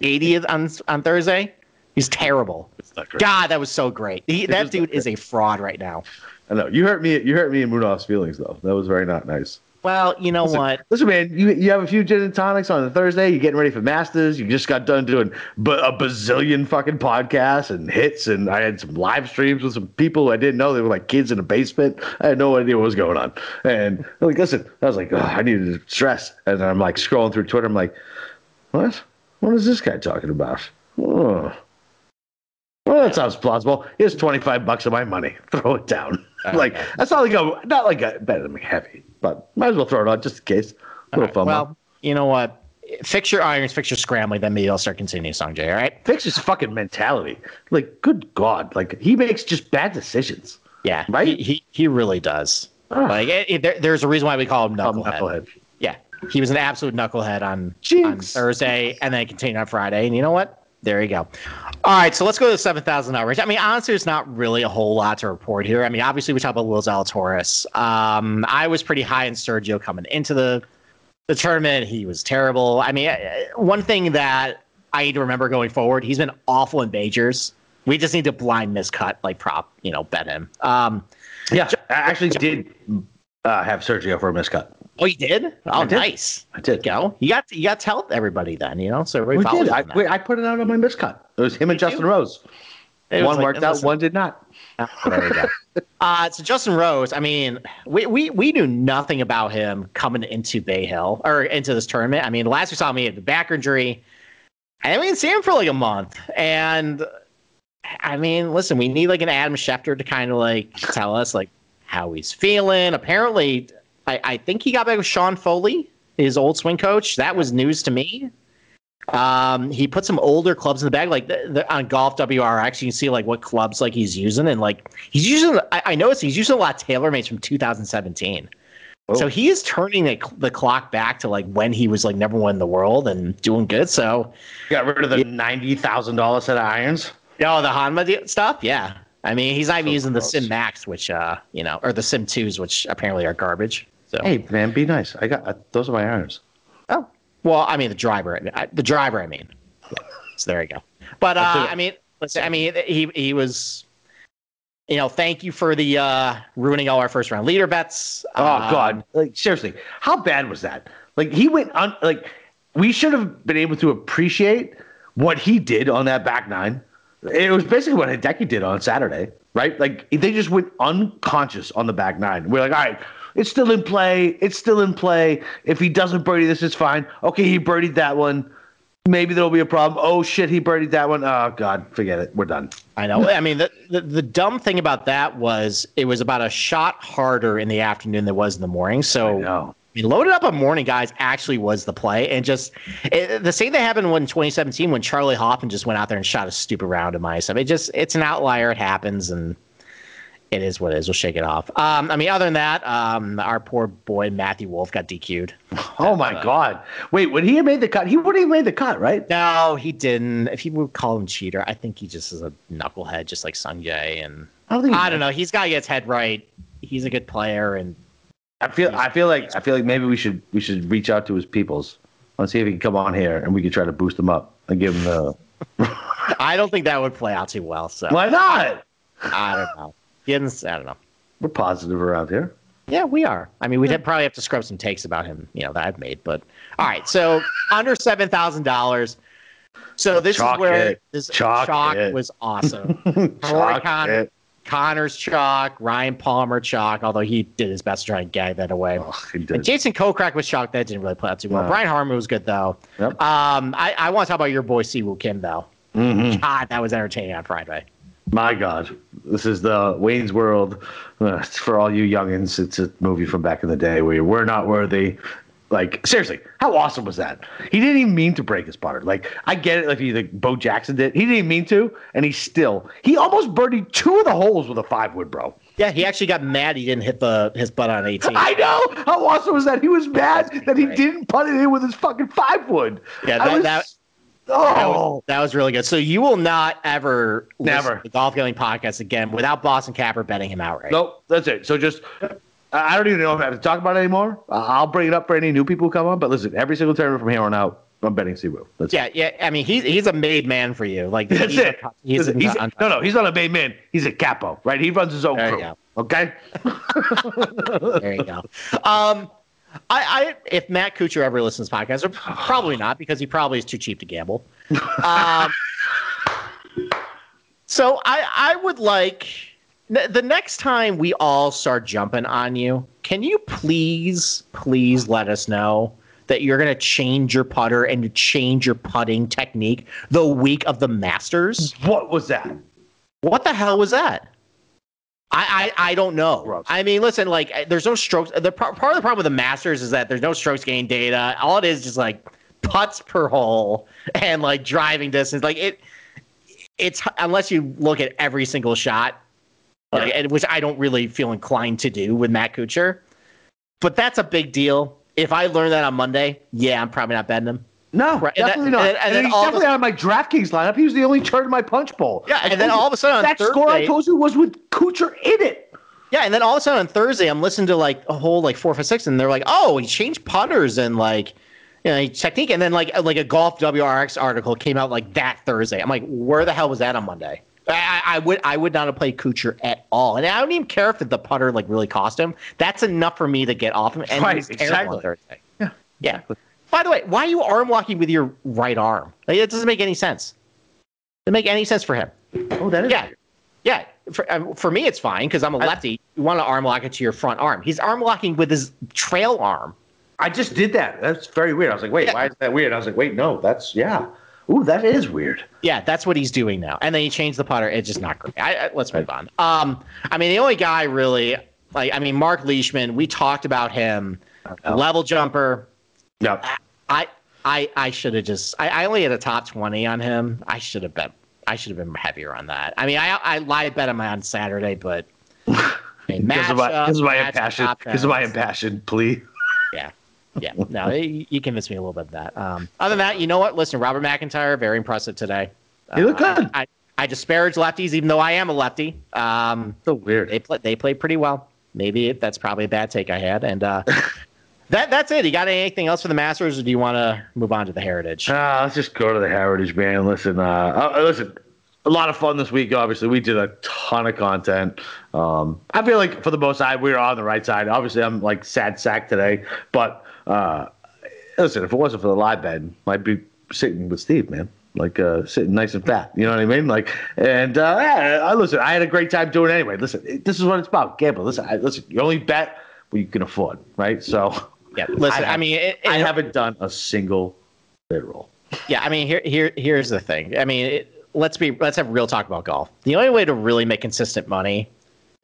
80 on on Thursday. He's terrible. It's not great. God, that was so great. He, that dude is a fraud right now. I know you hurt me. You hurt me in Munoz's feelings, though. That was very not nice. Well, you know Listen, what? Listen, man, you you have a few gin and tonics on a Thursday. You're getting ready for Masters. You just got done doing b- a bazillion fucking podcasts and hits, and I had some live streams with some people I didn't know. They were like kids in a basement. I had no idea what was going on. And I'm like, listen, I was like, oh, I needed to stress. And I'm like scrolling through Twitter. I'm like, what? What is this guy talking about? Oh. Well, that sounds plausible. Here's 25 bucks of my money. <laughs> Throw it down. Uh-huh. like that's not like a not like a bet me heavy, but might as well throw it on just in case. A little fun. Well, you know what? Fix your irons, fix your scrambling, then maybe I'll start continuing Sungjae, All right? fix his fucking mentality. Like, good God, like he makes just bad decisions. Yeah, Right? He he, he really does. Ah. Like it, it- there, there's a reason why we call him knucklehead. knucklehead. Yeah, he was an absolute knucklehead on on Thursday, and then continued on Friday. And you know what? There you go. All right, so let's go to the seven thousand range. I mean, honestly, there's not really a whole lot to report here. I mean, obviously, we talked about Will Zalatoris. Um, I was pretty high in Sergio coming into the the tournament. He was terrible. I mean, uh, one thing that I need to remember going forward, he's been awful in majors. We just need to blind miscut, like prop, you know, bet him. Um, Yeah, I actually did uh, have Sergio for a miscut. Oh, you did? Oh, I did. nice. I did. Go. You got you got to tell everybody then, you know. So everybody We did. I, wait, I put it out on my miscut. It was him and you? Justin Rose. It one like- worked out, one did not. <laughs> There we go. uh, so Justin Rose, I mean, we, we we knew nothing about him coming into Bay Hill or into this tournament. I mean, last we saw him, he had the back injury, and we didn't see him for like a month. And I mean, listen, we need like an Adam Schefter to kind of like tell us like how he's feeling. Apparently, I, I think he got back with Sean Foley, his old swing coach. That was news to me. Um, he put some older clubs in the bag, like the, the, on Golf WRX. You can see like what clubs like he's using, and like he's using. I, I noticed he's using a lot of TaylorMades from 2017. So Oh. he is turning the, the clock back to like when he was like number one in the world and doing good. So, Got rid of the ninety thousand dollar set of irons. oh, the Honma stuff, yeah. I mean, he's not even So using gross. the Sim Max, which uh, you know, or the Sim Twos, which apparently are garbage. So, Hey man, be nice. I got uh, those are my irons. Oh, well, I mean the driver. I the driver. I mean. So there you go. But uh, I mean, listen. I mean, he he was. You know, thank you for the uh, ruining all our first round leader bets. Oh Um, God! Like seriously, how bad was that? Like he went on. Like we should have been able to appreciate what he did on that back nine. It was basically what Hideki did on Saturday, right? Like they just went unconscious on the back nine. We're like, all right, it's still in play. It's still in play. If he doesn't birdie this, it's fine. Okay, he birdied that one. Maybe there'll be a problem. Oh shit, he birdied that one. Oh God, forget it. We're done. I know. I mean, the, the the dumb thing about that was it was about a shot harder in the afternoon than it was in the morning. So No. I mean, loaded up on morning guys actually was the play, and just it, the same thing happened when 2017 when Charley Hoffman just went out there and shot a stupid round of my stuff. It just it's an outlier. It happens, and it is what it is. We'll shake it off. Um, I mean, other than that, um, our poor boy Matthew Wolff got DQ'd. <laughs> Oh my God! Wait, would he have made the cut, he would have made the cut, right? No, he didn't. If you would call him cheater, I think he just is a knucklehead, just like Sungjae. And I don't think. I don't know. He's got to get his head right. He's a good player, and I feel I feel like I feel like maybe we should we should reach out to his peoples. Let's see if he can come on here and we can try to boost him up and give him the. <laughs> I don't think that would play out too well. So Why not? I don't know. He I don't know. We're positive around here. Yeah, we are. I mean, we'd have, probably have to scrub some takes about him, you know, that I've made. But all right, so under seven thousand dollars. So this Chalk is where it. this Chalk chalk was <laughs> awesome. Chalk Con- it. Conners chalk, Ryan Palmer chalk, although he did his best to try and gag that away. Oh, And. Jason Kokrak was chalk. That didn't really play out too well. No. Brian Harman was good though. Yep. Um, I, I want to talk about your boy Si Woo Kim though. Mhm. God, that was entertaining on Friday. My God, this is the Wayne's World. Uh, it's for all you youngins, it's a movie from back in the day where we're not worthy. Like seriously, how awesome was that? He didn't even mean to break his putter. Like I get it, if he like Bo Jackson did, he didn't even mean to, and he still he almost birdied two of the holes with a five wood, bro. Yeah, he actually got mad he didn't hit the his butt on 18. I know how awesome was that. He was mad that he didn't putt it in with his fucking five wood. Yeah, that, was- that, oh, that, was, that was really good. So you will not ever Never. to the Golf Gambling Podcast again without Boston Capper betting him outright. Nope, that's it. So just, I don't even know if I have to talk about it anymore. I'll bring it up for any new people who come on. But listen, every single tournament from here on out, I'm betting Si Woo. That's Yeah, yeah. I mean, he's he's a made man for you. Like That's he's it. A, he's, a- he's- un- no, no, he's not a made man. He's a capo, right? He runs his own There crew. Okay. <laughs> There you go. Um, I, I if Matt Kuchar ever listens to this podcast, or probably <sighs> not because he probably is too cheap to gamble. <laughs> Um, so I I would like the the next time we all start jumping on you, can you please please let us know that you're going to change your putter and you change your putting technique the week of the Masters? What was that? What the hell was that? I, I, I don't know. Gross. I mean, listen, like uh, there's no strokes. The part of the problem with the Masters is that there's no strokes gain data. All it is just like putts per hole <laughs> and like driving distance. Like it, it's unless you look at every single shot, like, and- which I don't really feel inclined to do with Matt Kuchar. But that's a big deal. If I learn that on Monday, yeah, I'm probably not betting him. No, Right, and that- definitely not. and- and And, he's all of a- definitely out of my DraftKings lineup. He was the only turn in my punch bowl. Yeah, and then you, all of a sudden on that score I Thursday- told you was with Kuchar in it. Yeah, and then all of a sudden on Thursday, I'm listening to like a whole like four, five, six, and they're like, "Oh, he changed putters and like, you know, technique." And then like like a golf WRX article came out like that Thursday. I'm like, "Where the hell was that on Monday?" I, I would I would not have played Kuchar at all, and I don't even care if the putter like really cost him. That's enough for me to get off him. And Right, exactly. Thursday. Yeah, yeah. By the way, why are you arm locking with your right arm? Like, it doesn't make any sense. Doesn't make any sense for him. Oh, that is. Yeah. Yeah, for, um, for me it's fine because I'm a lefty. You want to arm lock it to your front arm. He's arm locking with his trail arm. I just did that. That's very weird. I was like, wait, Yeah. why is that weird? I was like, wait, no, that's yeah. Ooh, that is weird. Yeah, that's what he's doing now. And then he changed the putter. It's just not great. I, I, let's move on. Um, I mean, the only guy really, like, I mean, Mark Leishman. We talked about him, level jumper. No, I, I, I should have just. I, I only had a top twenty on him. I should have bet. I should have been heavier on that. I mean, I, I lied bet him on Saturday, but. <laughs> I mean, because of my matchup, because of my matchup, impassion. top Because of my tens. impassion plea. Yeah. Yeah. No, you, you convinced me a little bit of that. Um, other than that, you know what? Listen, Robert McIntyre, very impressive today. He looked Uh, good. I, I, I disparage lefties, even though I am a lefty. Um, So weird. they play, they played pretty well. Maybe that's probably a bad take I had. And uh, <laughs> that that's it. You got anything else for the Masters, or do you want to move on to the Heritage? Uh, let's just go to the Heritage, man. Listen, uh, uh, listen, a lot of fun this week. Obviously, we did a ton of content. Um, I feel like for the most side, we were on the right side. Obviously, I'm like sad sack today, but uh, listen, if it wasn't for the live bet, I'd be sitting with Steve, man. Like uh, sitting nice and fat, you know what I mean? Like, and uh, yeah, I listen. I had a great time doing it anyway. Listen, this is what it's about, gamble. Listen, I, listen. You only bet what you can afford, right? So, Yeah. <laughs> Listen, I, have- mean, it, I it- haven't done a single bid roll. Yeah, I mean, here, here, here's the thing. I mean, it, let's be, let's have real talk about golf. The only way to really make consistent money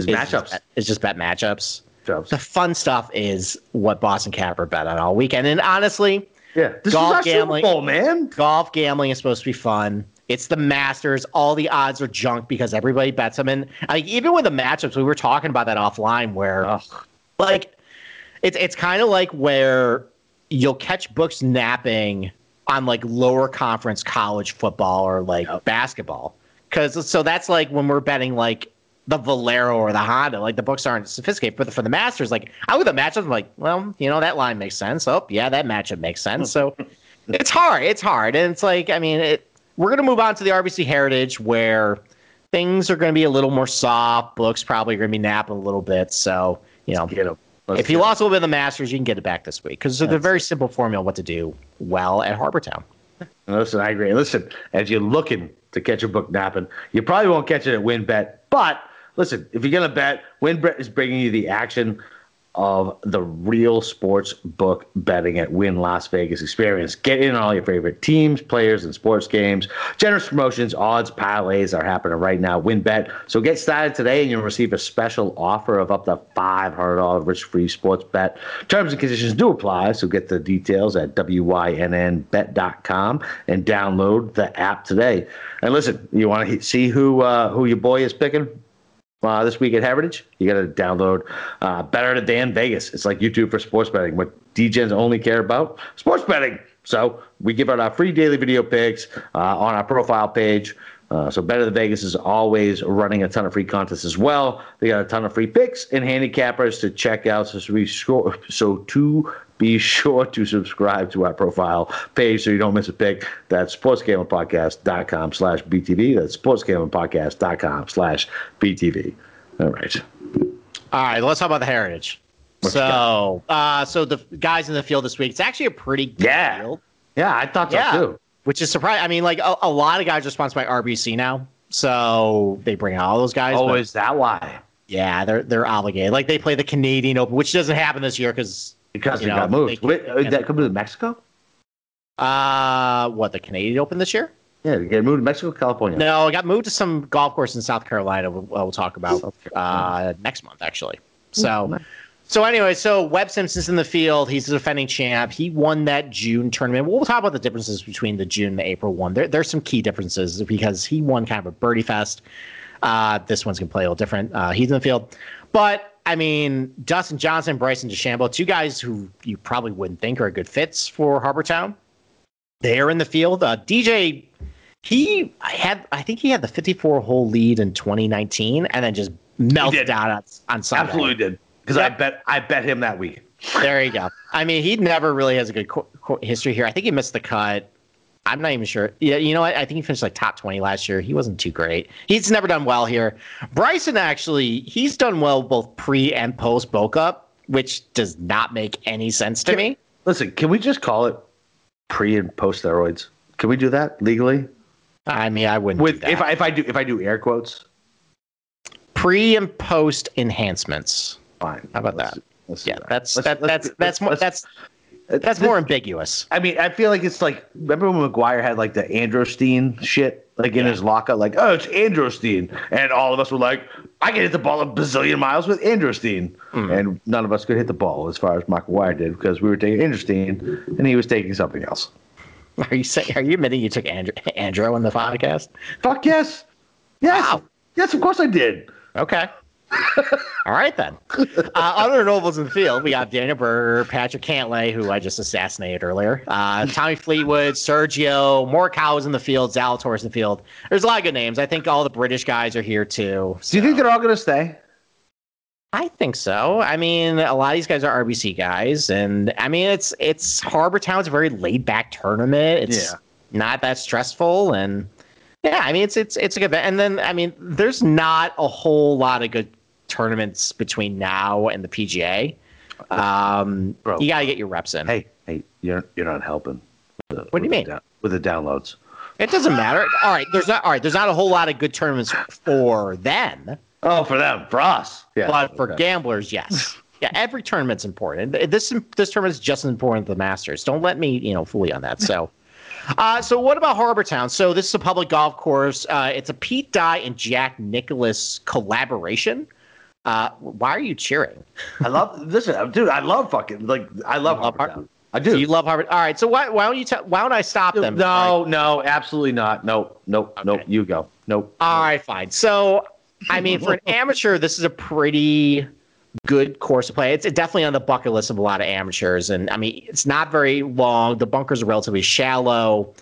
It's is matchups. Just bet, is just bet matchups. Matchups. The fun stuff is what Boston Capper bet on all weekend. And honestly, Yeah, this Golf is our gambling. Super Bowl, man. golf gambling is supposed to be fun. It's the Masters. All the odds are junk because everybody bets them. And like even with the matchups, we were talking about that offline. Where Ugh. like it's it's kind of like where you'll catch books napping on like lower conference college football or like basketball. Cause so that's like when we're betting like the Valero or the Honda, like the books aren't sophisticated. But for the Masters, like I look at the matchups, I'm like, well, you know, that line makes sense. Oh, yeah, that matchup makes sense. So <laughs> it's hard. It's hard. And it's like, I mean, it, we're gonna move on to the RBC Heritage where things are gonna be a little more soft. Books probably are gonna be napping a little bit. So, you know, Him. if you lost a little bit of the Masters, you can get it back this week because it's a very simple formula what to do well at Harbour Town. Listen, I agree. Listen, as you're looking to catch a book napping, you probably won't catch it at WynnBet. But listen, if you're gonna bet, WynnBet is bringing you the action of the real sports book betting at Wynn Las Vegas experience. Get in on all your favorite teams, players, and sports games. Generous promotions, odds, parlays are happening right now. WynnBet. So get started today and you'll receive a special offer of up to $500 risk free sports bet. Terms and conditions do apply. So get the details at WYNNBet.com and download the app today. And listen, you want to see who uh, who your boy is picking? Uh, this week at Heritage, you got to download uh, Better Than Vegas. It's like YouTube for sports betting. What DJs only care about sports betting. So we give out our free daily video picks uh, on our profile page. Uh, so Better Than Vegas is always running a ton of free contests as well. They got a ton of free picks and handicappers to check out. So. So to be sure to subscribe to our profile page so you don't miss a pick. That's sportsgamblingpodcast.com slash BTV. That's sportsgamblingpodcast.com slash BTV. All right. All right, let's talk about the heritage. so, uh, so the guys in the field this week, it's actually a pretty good yeah. field. Yeah, I thought so Yeah. too. Which is surprising. I mean, like a, a lot of guys are sponsored by RBC now, so they bring out all those guys. Oh, is that why? yeah, they're they're obligated. Like they play the Canadian Open, which doesn't happen this year because Because You they know, got moved. they- Wait, uh, that comes to Mexico? uh, what the Canadian Open this year? Yeah, they got moved to Mexico, California. No, it got moved to some golf course in South Carolina. We'll, we'll talk about uh, next month, actually. So, nice. so anyway, so Webb Simpson's in the field. He's the defending champ. He won that June tournament. We'll talk about the differences between the June and the April one. There, there's some key differences because he won kind of a birdie fest. Uh, this one's gonna play a little different. Uh, he's in the field, but I mean, Dustin Johnson, Bryson DeChambeau, two guys who you probably wouldn't think are good fits for Harbour Town. They're in the field. Uh, DJ he had I think he had the 54 hole lead in 2019 and then just melted down on, on Sunday. Absolutely did. Because Yep. I bet I bet him that week. There you go. I mean, he never really has a good co- co- history here. I think he missed the cut. I'm not even sure. Yeah, you know what? I think he finished like top 20 last year. He wasn't too great. He's never done well here. Bryson actually, he's done well both pre and post Boca, up, which does not make any sense to me. Listen, can we just call it pre and post steroids? Can we do that legally? I mean, I wouldn't With do that. if I if I do if I do air quotes, pre and post enhancements. fine. How about Let's- that? let's Yeah, that. that's Let's- that, that's that's more that's that's this- more ambiguous. I mean, I feel like it's like remember when McGwire had like the Androstein shit like in his lockout, like oh it's Androstein, and all of us were like, I can hit the ball a bazillion miles with Androstein, Hmm. and none of us could hit the ball as far as McGwire did because we were taking Androstein and he was taking something else. <laughs> Are you saying? Are you admitting you took Andrew, Andrew on the podcast? Fuck yes, yes, Wow. yes, of course I did. Okay. <laughs> All right then. Uh, other nobles in the field, we got Daniel Berger, Patrick Cantlay, who I just assassinated earlier, uh, Tommy Fleetwood, Sergio, Morikawa's in the field, Zalatoris in the field. There's a lot of good names. I think all the British guys are here too. Do you think they're all going to stay? I think so. I mean, a lot of these guys are RBC guys, and I mean, it's it's Harbour Town's a very laid back tournament. It's Yeah. not that stressful, and yeah, I mean, it's it's it's a good. And then I mean, there's not a whole lot of good tournaments between now and the PGA. Um, Bro. you got to get your reps in. Hey, hey, you're you're not helping. the- What do you mean? down- with the downloads? It doesn't matter. All right, there's not all right. There's not a whole lot of good tournaments for them. Oh, for them, for us, yeah. But for okay. gamblers, yes. <laughs> Yeah, every tournament's important. This this tournament is just as important as the Masters. Don't let me, you know, fool you on that. So, <laughs> uh, so what about Harbour Town? So this is a public golf course. Uh, it's a Pete Dye and Jack Nicklaus collaboration. Uh, why are you cheering? I love listen, dude. I love fucking like I love, love Harper Har- I Do do. you love Harbor? All right. So why why don't you tell? Why don't I stop them? no, no, absolutely not. No, no, nope. Okay. You go. No. All right, fine. So, I mean, for an <laughs> amateur, this is a pretty good course to play. It's definitely on the bucket list of a lot of amateurs, and I mean, it's not very long. The bunkers are relatively shallow.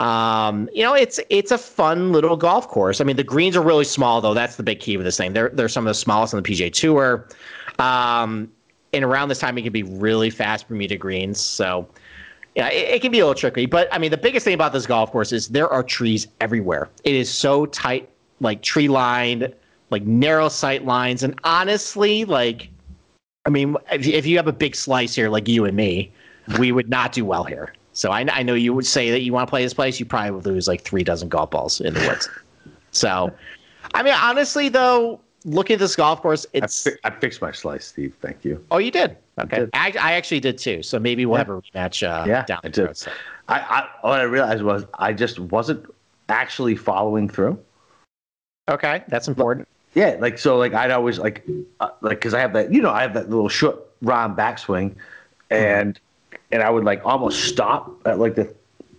Um, you know, it's it's a fun little golf course. I mean, the greens are really small, though. That's the big key with this thing. They're they're some of the smallest on the PGA Tour. Um, and around this time, it can be really fast Bermuda greens. So, yeah, it, it can be a little tricky. But I mean, the biggest thing about this golf course is there are trees everywhere. It is so tight, like tree lined, like narrow sight lines. And honestly, like, I mean, if, if you have a big slice here, like you and me, we would not do well here. So I, I know you would say that you want to play this place, you probably would lose like three dozen golf balls in the woods. So, I mean, honestly, though, looking at this golf course, I, it's. fi- I fixed my slice, Steve. Thank you. oh, you did. Okay, did. I, I actually did too. So maybe we'll Yeah. have a rematch. Uh, Yeah, down I the did. road. So. I, I what I realized was I just wasn't actually following through. Okay, that's important. Yeah, like so, like I'd always like, uh, like because I have that, you know, I have that little short round backswing, and and I would like almost stop at like the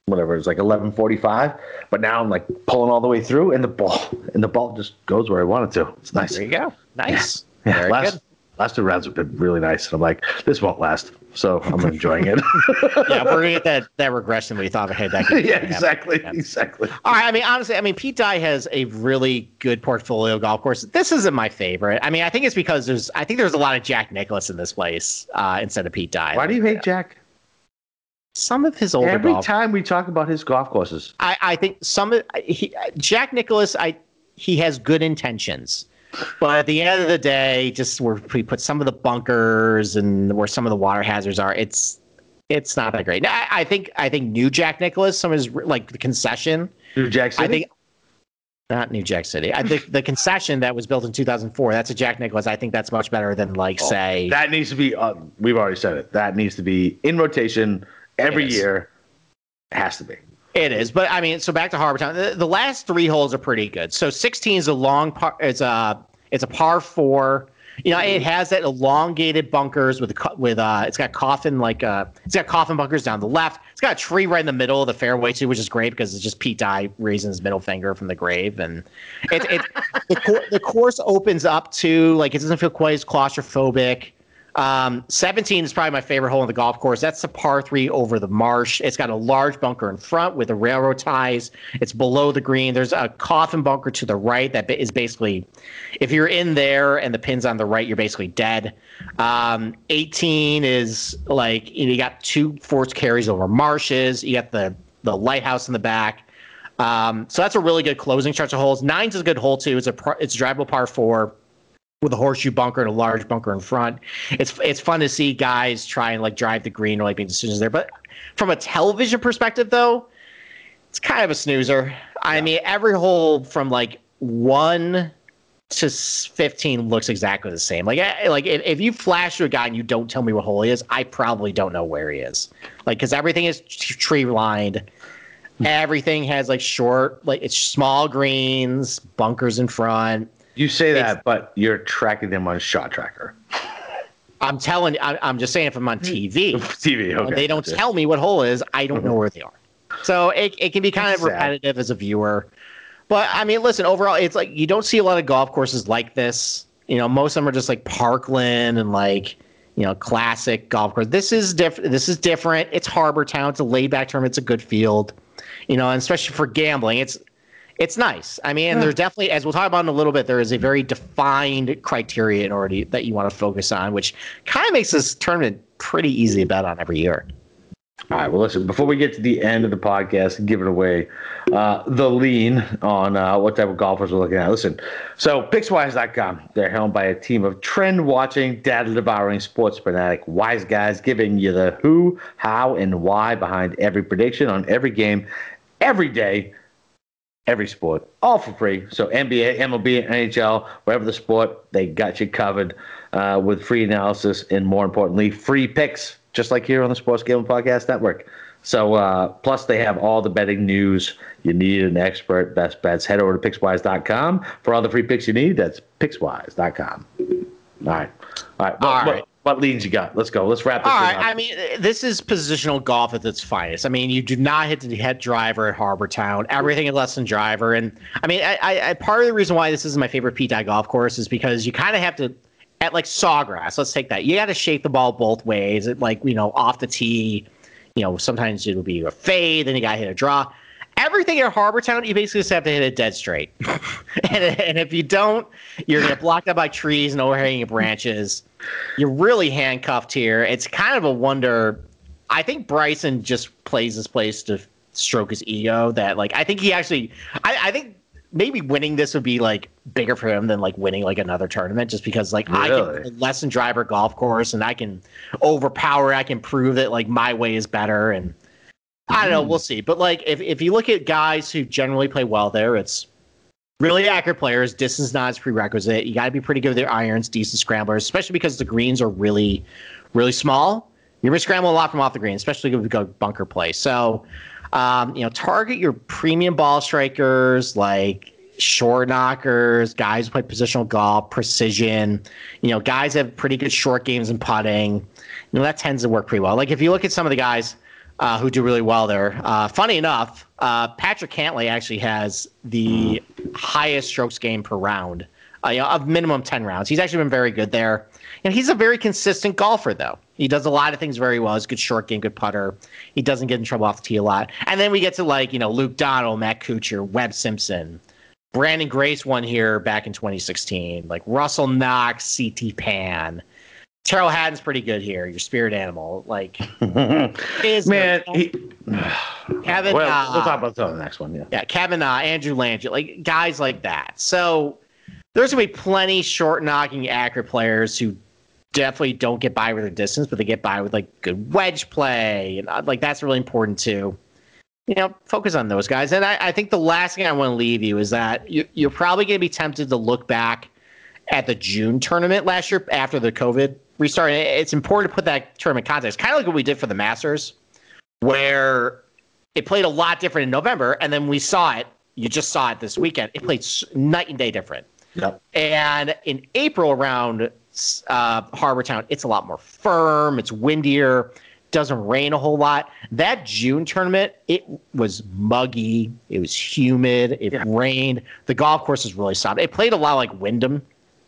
whatever it's like eleven forty five, but now I'm like pulling all the way through, and the ball <laughs> and the ball just goes where I want it to. It's nice. There you go. Nice. Yeah, Very last good. last two rounds have been really nice, and I'm like, this won't last, so I'm enjoying it. <laughs> yeah, we're gonna get that <laughs> that regression we thought ahead. That could yeah, exactly, Yeah. exactly. All right. I mean, honestly, I mean, Pete Dye has a really good portfolio golf course. This isn't my favorite. I mean, I think it's because there's, I think there's a lot of Jack Nicklaus in this place uh, instead of Pete Dye. Why do you hate Jack? Some of his older Every golf. time we talk about his golf courses, I, I think some of he, Jack Nicklaus. I he has good intentions, but at the end of the day, just where we put some of the bunkers and where some of the water hazards are, it's it's not that great. Now, I, I think I think new Jack Nicklaus, some of his like the concession. New Jack City. I think not New Jack City. I think the concession that was built in 2004. That's a Jack Nicklaus. I think that's much better than like say. Oh, that needs to be. Uh, we've already said it. That needs to be in rotation every year. It has to be. It is, but I mean, so back to Harbour Town. The, the last three holes are pretty good. So 16 is a long par. It's a it's a par four. You know, it has that elongated bunkers with with uh, it's got coffin like uh, it's got coffin bunkers down the left. It's got a tree right in the middle of the fairway too, which is great because it's just Pete Dye raising his middle finger from the grave, and it it <laughs> the, the course opens up to like it doesn't feel quite as claustrophobic. Um, 17 is probably my favorite hole in the golf course. That's the par three over the marsh. It's got a large bunker in front with the railroad ties. It's below the green. There's a coffin bunker to the right that is basically, if you're in there and the pin's on the right, you're basically dead. Um, 18 is like you, know, you got two forced carries over marshes. You got the the lighthouse in the back. Um, so that's a really good closing stretch of holes. Nine's is a good hole too. It's a it's a drivable par four with a horseshoe bunker and a large bunker in front. It's it's fun to see guys try and like drive the green or like make decisions there. But from a television perspective, though, it's kind of a snoozer. I mean, every hole from like one to fifteen looks exactly the same. Like I- like if, if you flash to a guy and you don't tell me what hole he is, I probably don't know where he is. Like because everything is t- tree lined. Hmm. Everything has like short, like it's small greens, bunkers in front. You say that, but you're tracking them on Shot Tracker <laughs> I'm telling, I, I'm just saying if I'm on <laughs> TV, TV. Okay, they don't tell me what hole is, I don't know <laughs> where they are. So it, it can be kind of Sad. repetitive as a viewer. But I mean, listen, overall, it's like you don't see a lot of golf courses like this. You know, most of them are just like Parkland and like, you know, classic golf course. This is different. This is different. It's Harbour Town. It's a laid back term. It's a good field. You know, and especially for gambling, it's it's nice. I mean, there's definitely, as we'll talk about in a little bit, there is a very defined criteria in order that you want to focus on, which kind of makes this tournament pretty easy to bet on every year. All right. Well, listen. Before we get to the end of the podcast and give it away, uh, the lean on uh, what type of golfers we're looking at. Listen. So, Pickswise.com. They're helmed by a team of trend-watching, data-devouring sports fanatic wise guys, giving you the who, how, and why behind every prediction on every game, every day, every sport, all for free. So, NBA, MLB, NHL, whatever the sport, they got you covered uh, with free analysis and, more importantly, free picks just like here on the Sports Gambling Podcast Network. So, uh, plus they have all the betting news you need, an expert, best bets. Head over to Pickswise.com for all the free picks you need. That's Pickswise.com. All right. All right. All right. What leads you got? Let's go. Let's wrap this All thing up. I mean, this is positional golf at its finest. I mean, you do not hit the head driver at Harbour Town. Everything is less than driver. And I mean, I, I, I part of the reason why this is my favorite Pete Dye golf course is because you kind of have to, at like Sawgrass, let's take that. You got to shape the ball both ways. It, like, you know, off the tee, you know, sometimes it'll be a fade, then you got to hit a draw. Everything at Harbour Town, you basically just have to hit it dead straight. <laughs> and, and if you don't, you're going to get blocked up by trees and overhanging branches you're really handcuffed here. It's kind of a wonder. I think Bryson just plays this place to stroke his ego. That like I think he actually. I, I think maybe winning this would be like bigger for him than like winning like another tournament, just because like I can lesson driver golf course and I can overpower. I can prove that like my way is better and. I don't know. We'll see. But like, if, if you look at guys who generally play well there, it's really accurate players. Distance is not as prerequisite. You got to be pretty good with your irons, decent scramblers, especially because the greens are really, really small. You're going to scramble a lot from off the green, especially if you go bunker play. So, um, you know, target your premium ball strikers like short knockers, guys who play positional golf, precision. You know, guys have pretty good short games and putting. You know, that tends to work pretty well. Like if you look at some of the guys uh, who do really well there, uh, funny enough, uh, Patrick Cantlay actually has the highest strokes game per round, uh, you know, of minimum 10 rounds. He's actually been very good there. And he's a very consistent golfer, though. He does a lot of things very well. He's good short game, good putter. He doesn't get in trouble off the tee a lot. And then we get to like, you know, Luke Donald, Matt Kuchar, Webb Simpson, Branden Grace won here back in 2016. Like Russell Knox, CT Pan. Tyrrell Hatton's pretty good here. Your spirit animal, like <laughs> is man. He, <sighs> Kevin, well, uh, we'll talk about the next one. Yeah, yeah. Kevin, uh, Andrew Landry, like guys like that. So there's gonna be plenty short knocking accurate players who definitely don't get by with their distance, but they get by with like good wedge play, and uh, like that's really important too you know, focus on those guys. And I, I think the last thing I want to leave you is that you, you're probably going to be tempted to look back at the June tournament last year after the COVID restart. It's important to put that term in context, kind of like what we did for the Masters, where it played a lot different in November, and then we saw it. You just saw it this weekend. It played night and day different. Yep. And in April around uh, Harbour Town, it's a lot more firm. It's windier doesn't rain a whole lot. That June tournament, it was muggy, it was humid, it yeah. rained. The golf course was really soft. It played a lot like Wyndham,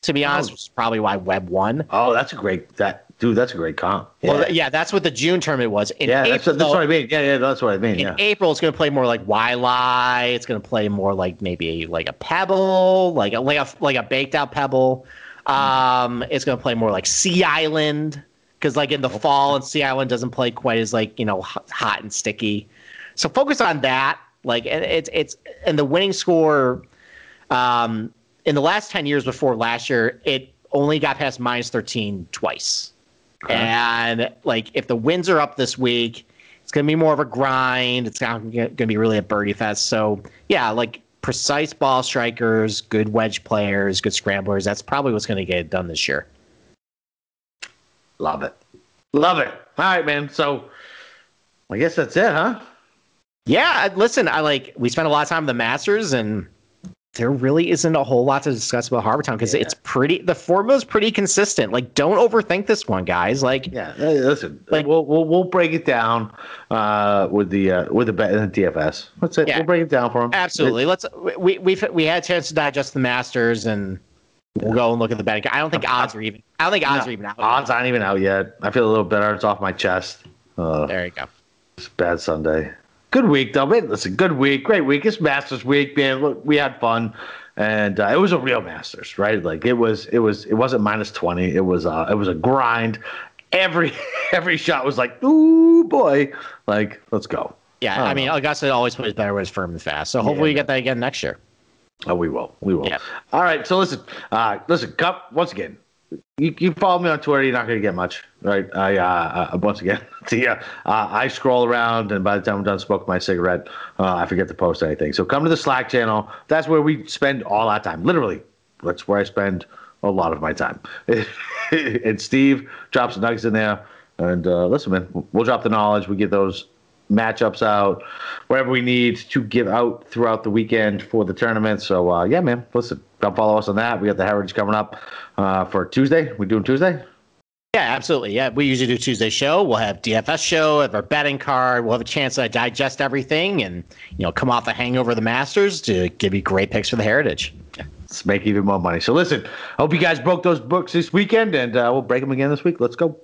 to be honest, oh. which is probably why Webb won. Oh, that's a great that dude. That's a great comp. Yeah. Well, yeah, that's what the June tournament was. In yeah, April, that's, that's what I mean. Yeah, yeah, that's what I mean. In yeah. April, it's going to play more like Waialae. It's going to play more like maybe like a pebble, like a like a like a baked out pebble. Um, it's going to play more like Sea Island because like in the fall and Sea Island doesn't play quite as like you know hot and sticky. So focus on that. Like and it's it's and the winning score um, in the last ten years before last year, it only got past minus thirteen twice. Okay. And like if the winds are up this week, it's gonna be more of a grind. It's not gonna be really a birdie fest. So yeah, like precise ball strikers, good wedge players, good scramblers. That's probably what's gonna get it done this year. Love it. Love it. All right, man. So I guess that's it, huh? Yeah. Listen, I like, we spent a lot of time in the Masters and there really isn't a whole lot to discuss about Harbour Town because yeah. it's pretty. The formula is pretty consistent. Like, don't overthink this one, guys. Like, yeah, listen, like we'll we'll, we'll break it down uh, with the uh, with the, the DFS. That's it. Yeah, we'll break it down for them. Absolutely. Let's. We we've we had a chance to digest the Masters and We'll go and look at the betting. I don't think <laughs> odds are even. I don't think odds no, are even out. Odds aren't even out yet. I feel a little better. It's off my chest. Uh, there you go. It's bad Sunday. Good week though. Man, listen, good week, great week. It's Masters week, man. Look, we had fun, and uh, it was a real Masters, right? Like it was, it was, it wasn't minus twenty. It was, uh, it was a grind. Every <laughs> every shot was like, ooh boy, like let's go. Yeah, I, I mean, know. Augusta always plays better when it's firm and fast. So hopefully yeah, you get that again next year. Oh, we will. We will. Yeah. All right. So listen, uh, listen, Cup. Once again, you, you follow me on Twitter. You're not going to get much, right? I uh, uh, once again, <laughs> yeah, uh, I scroll around, and by the time I'm done smoking my cigarette, uh, I forget to post anything. So come to the Slack channel. That's where we spend all our time. Literally, that's where I spend a lot of my time. <laughs> and Steve drops the nuggets in there. And uh, listen, man, we'll drop the knowledge. We get those matchups out, whatever we need to give out throughout the weekend for the tournament. So uh, yeah, man, listen, come follow us on that. We got the Heritage coming up uh, for Tuesday. We doing Tuesday? Yeah, absolutely. Yeah, we usually do Tuesday show. We'll have DFS show, have our betting card. We'll have a chance to digest everything and you know come off the hangover of the Masters to give you great picks for the Heritage. Let's make even more money. So listen, I hope you guys broke those books this weekend, and uh, we'll break them again this week. Let's go.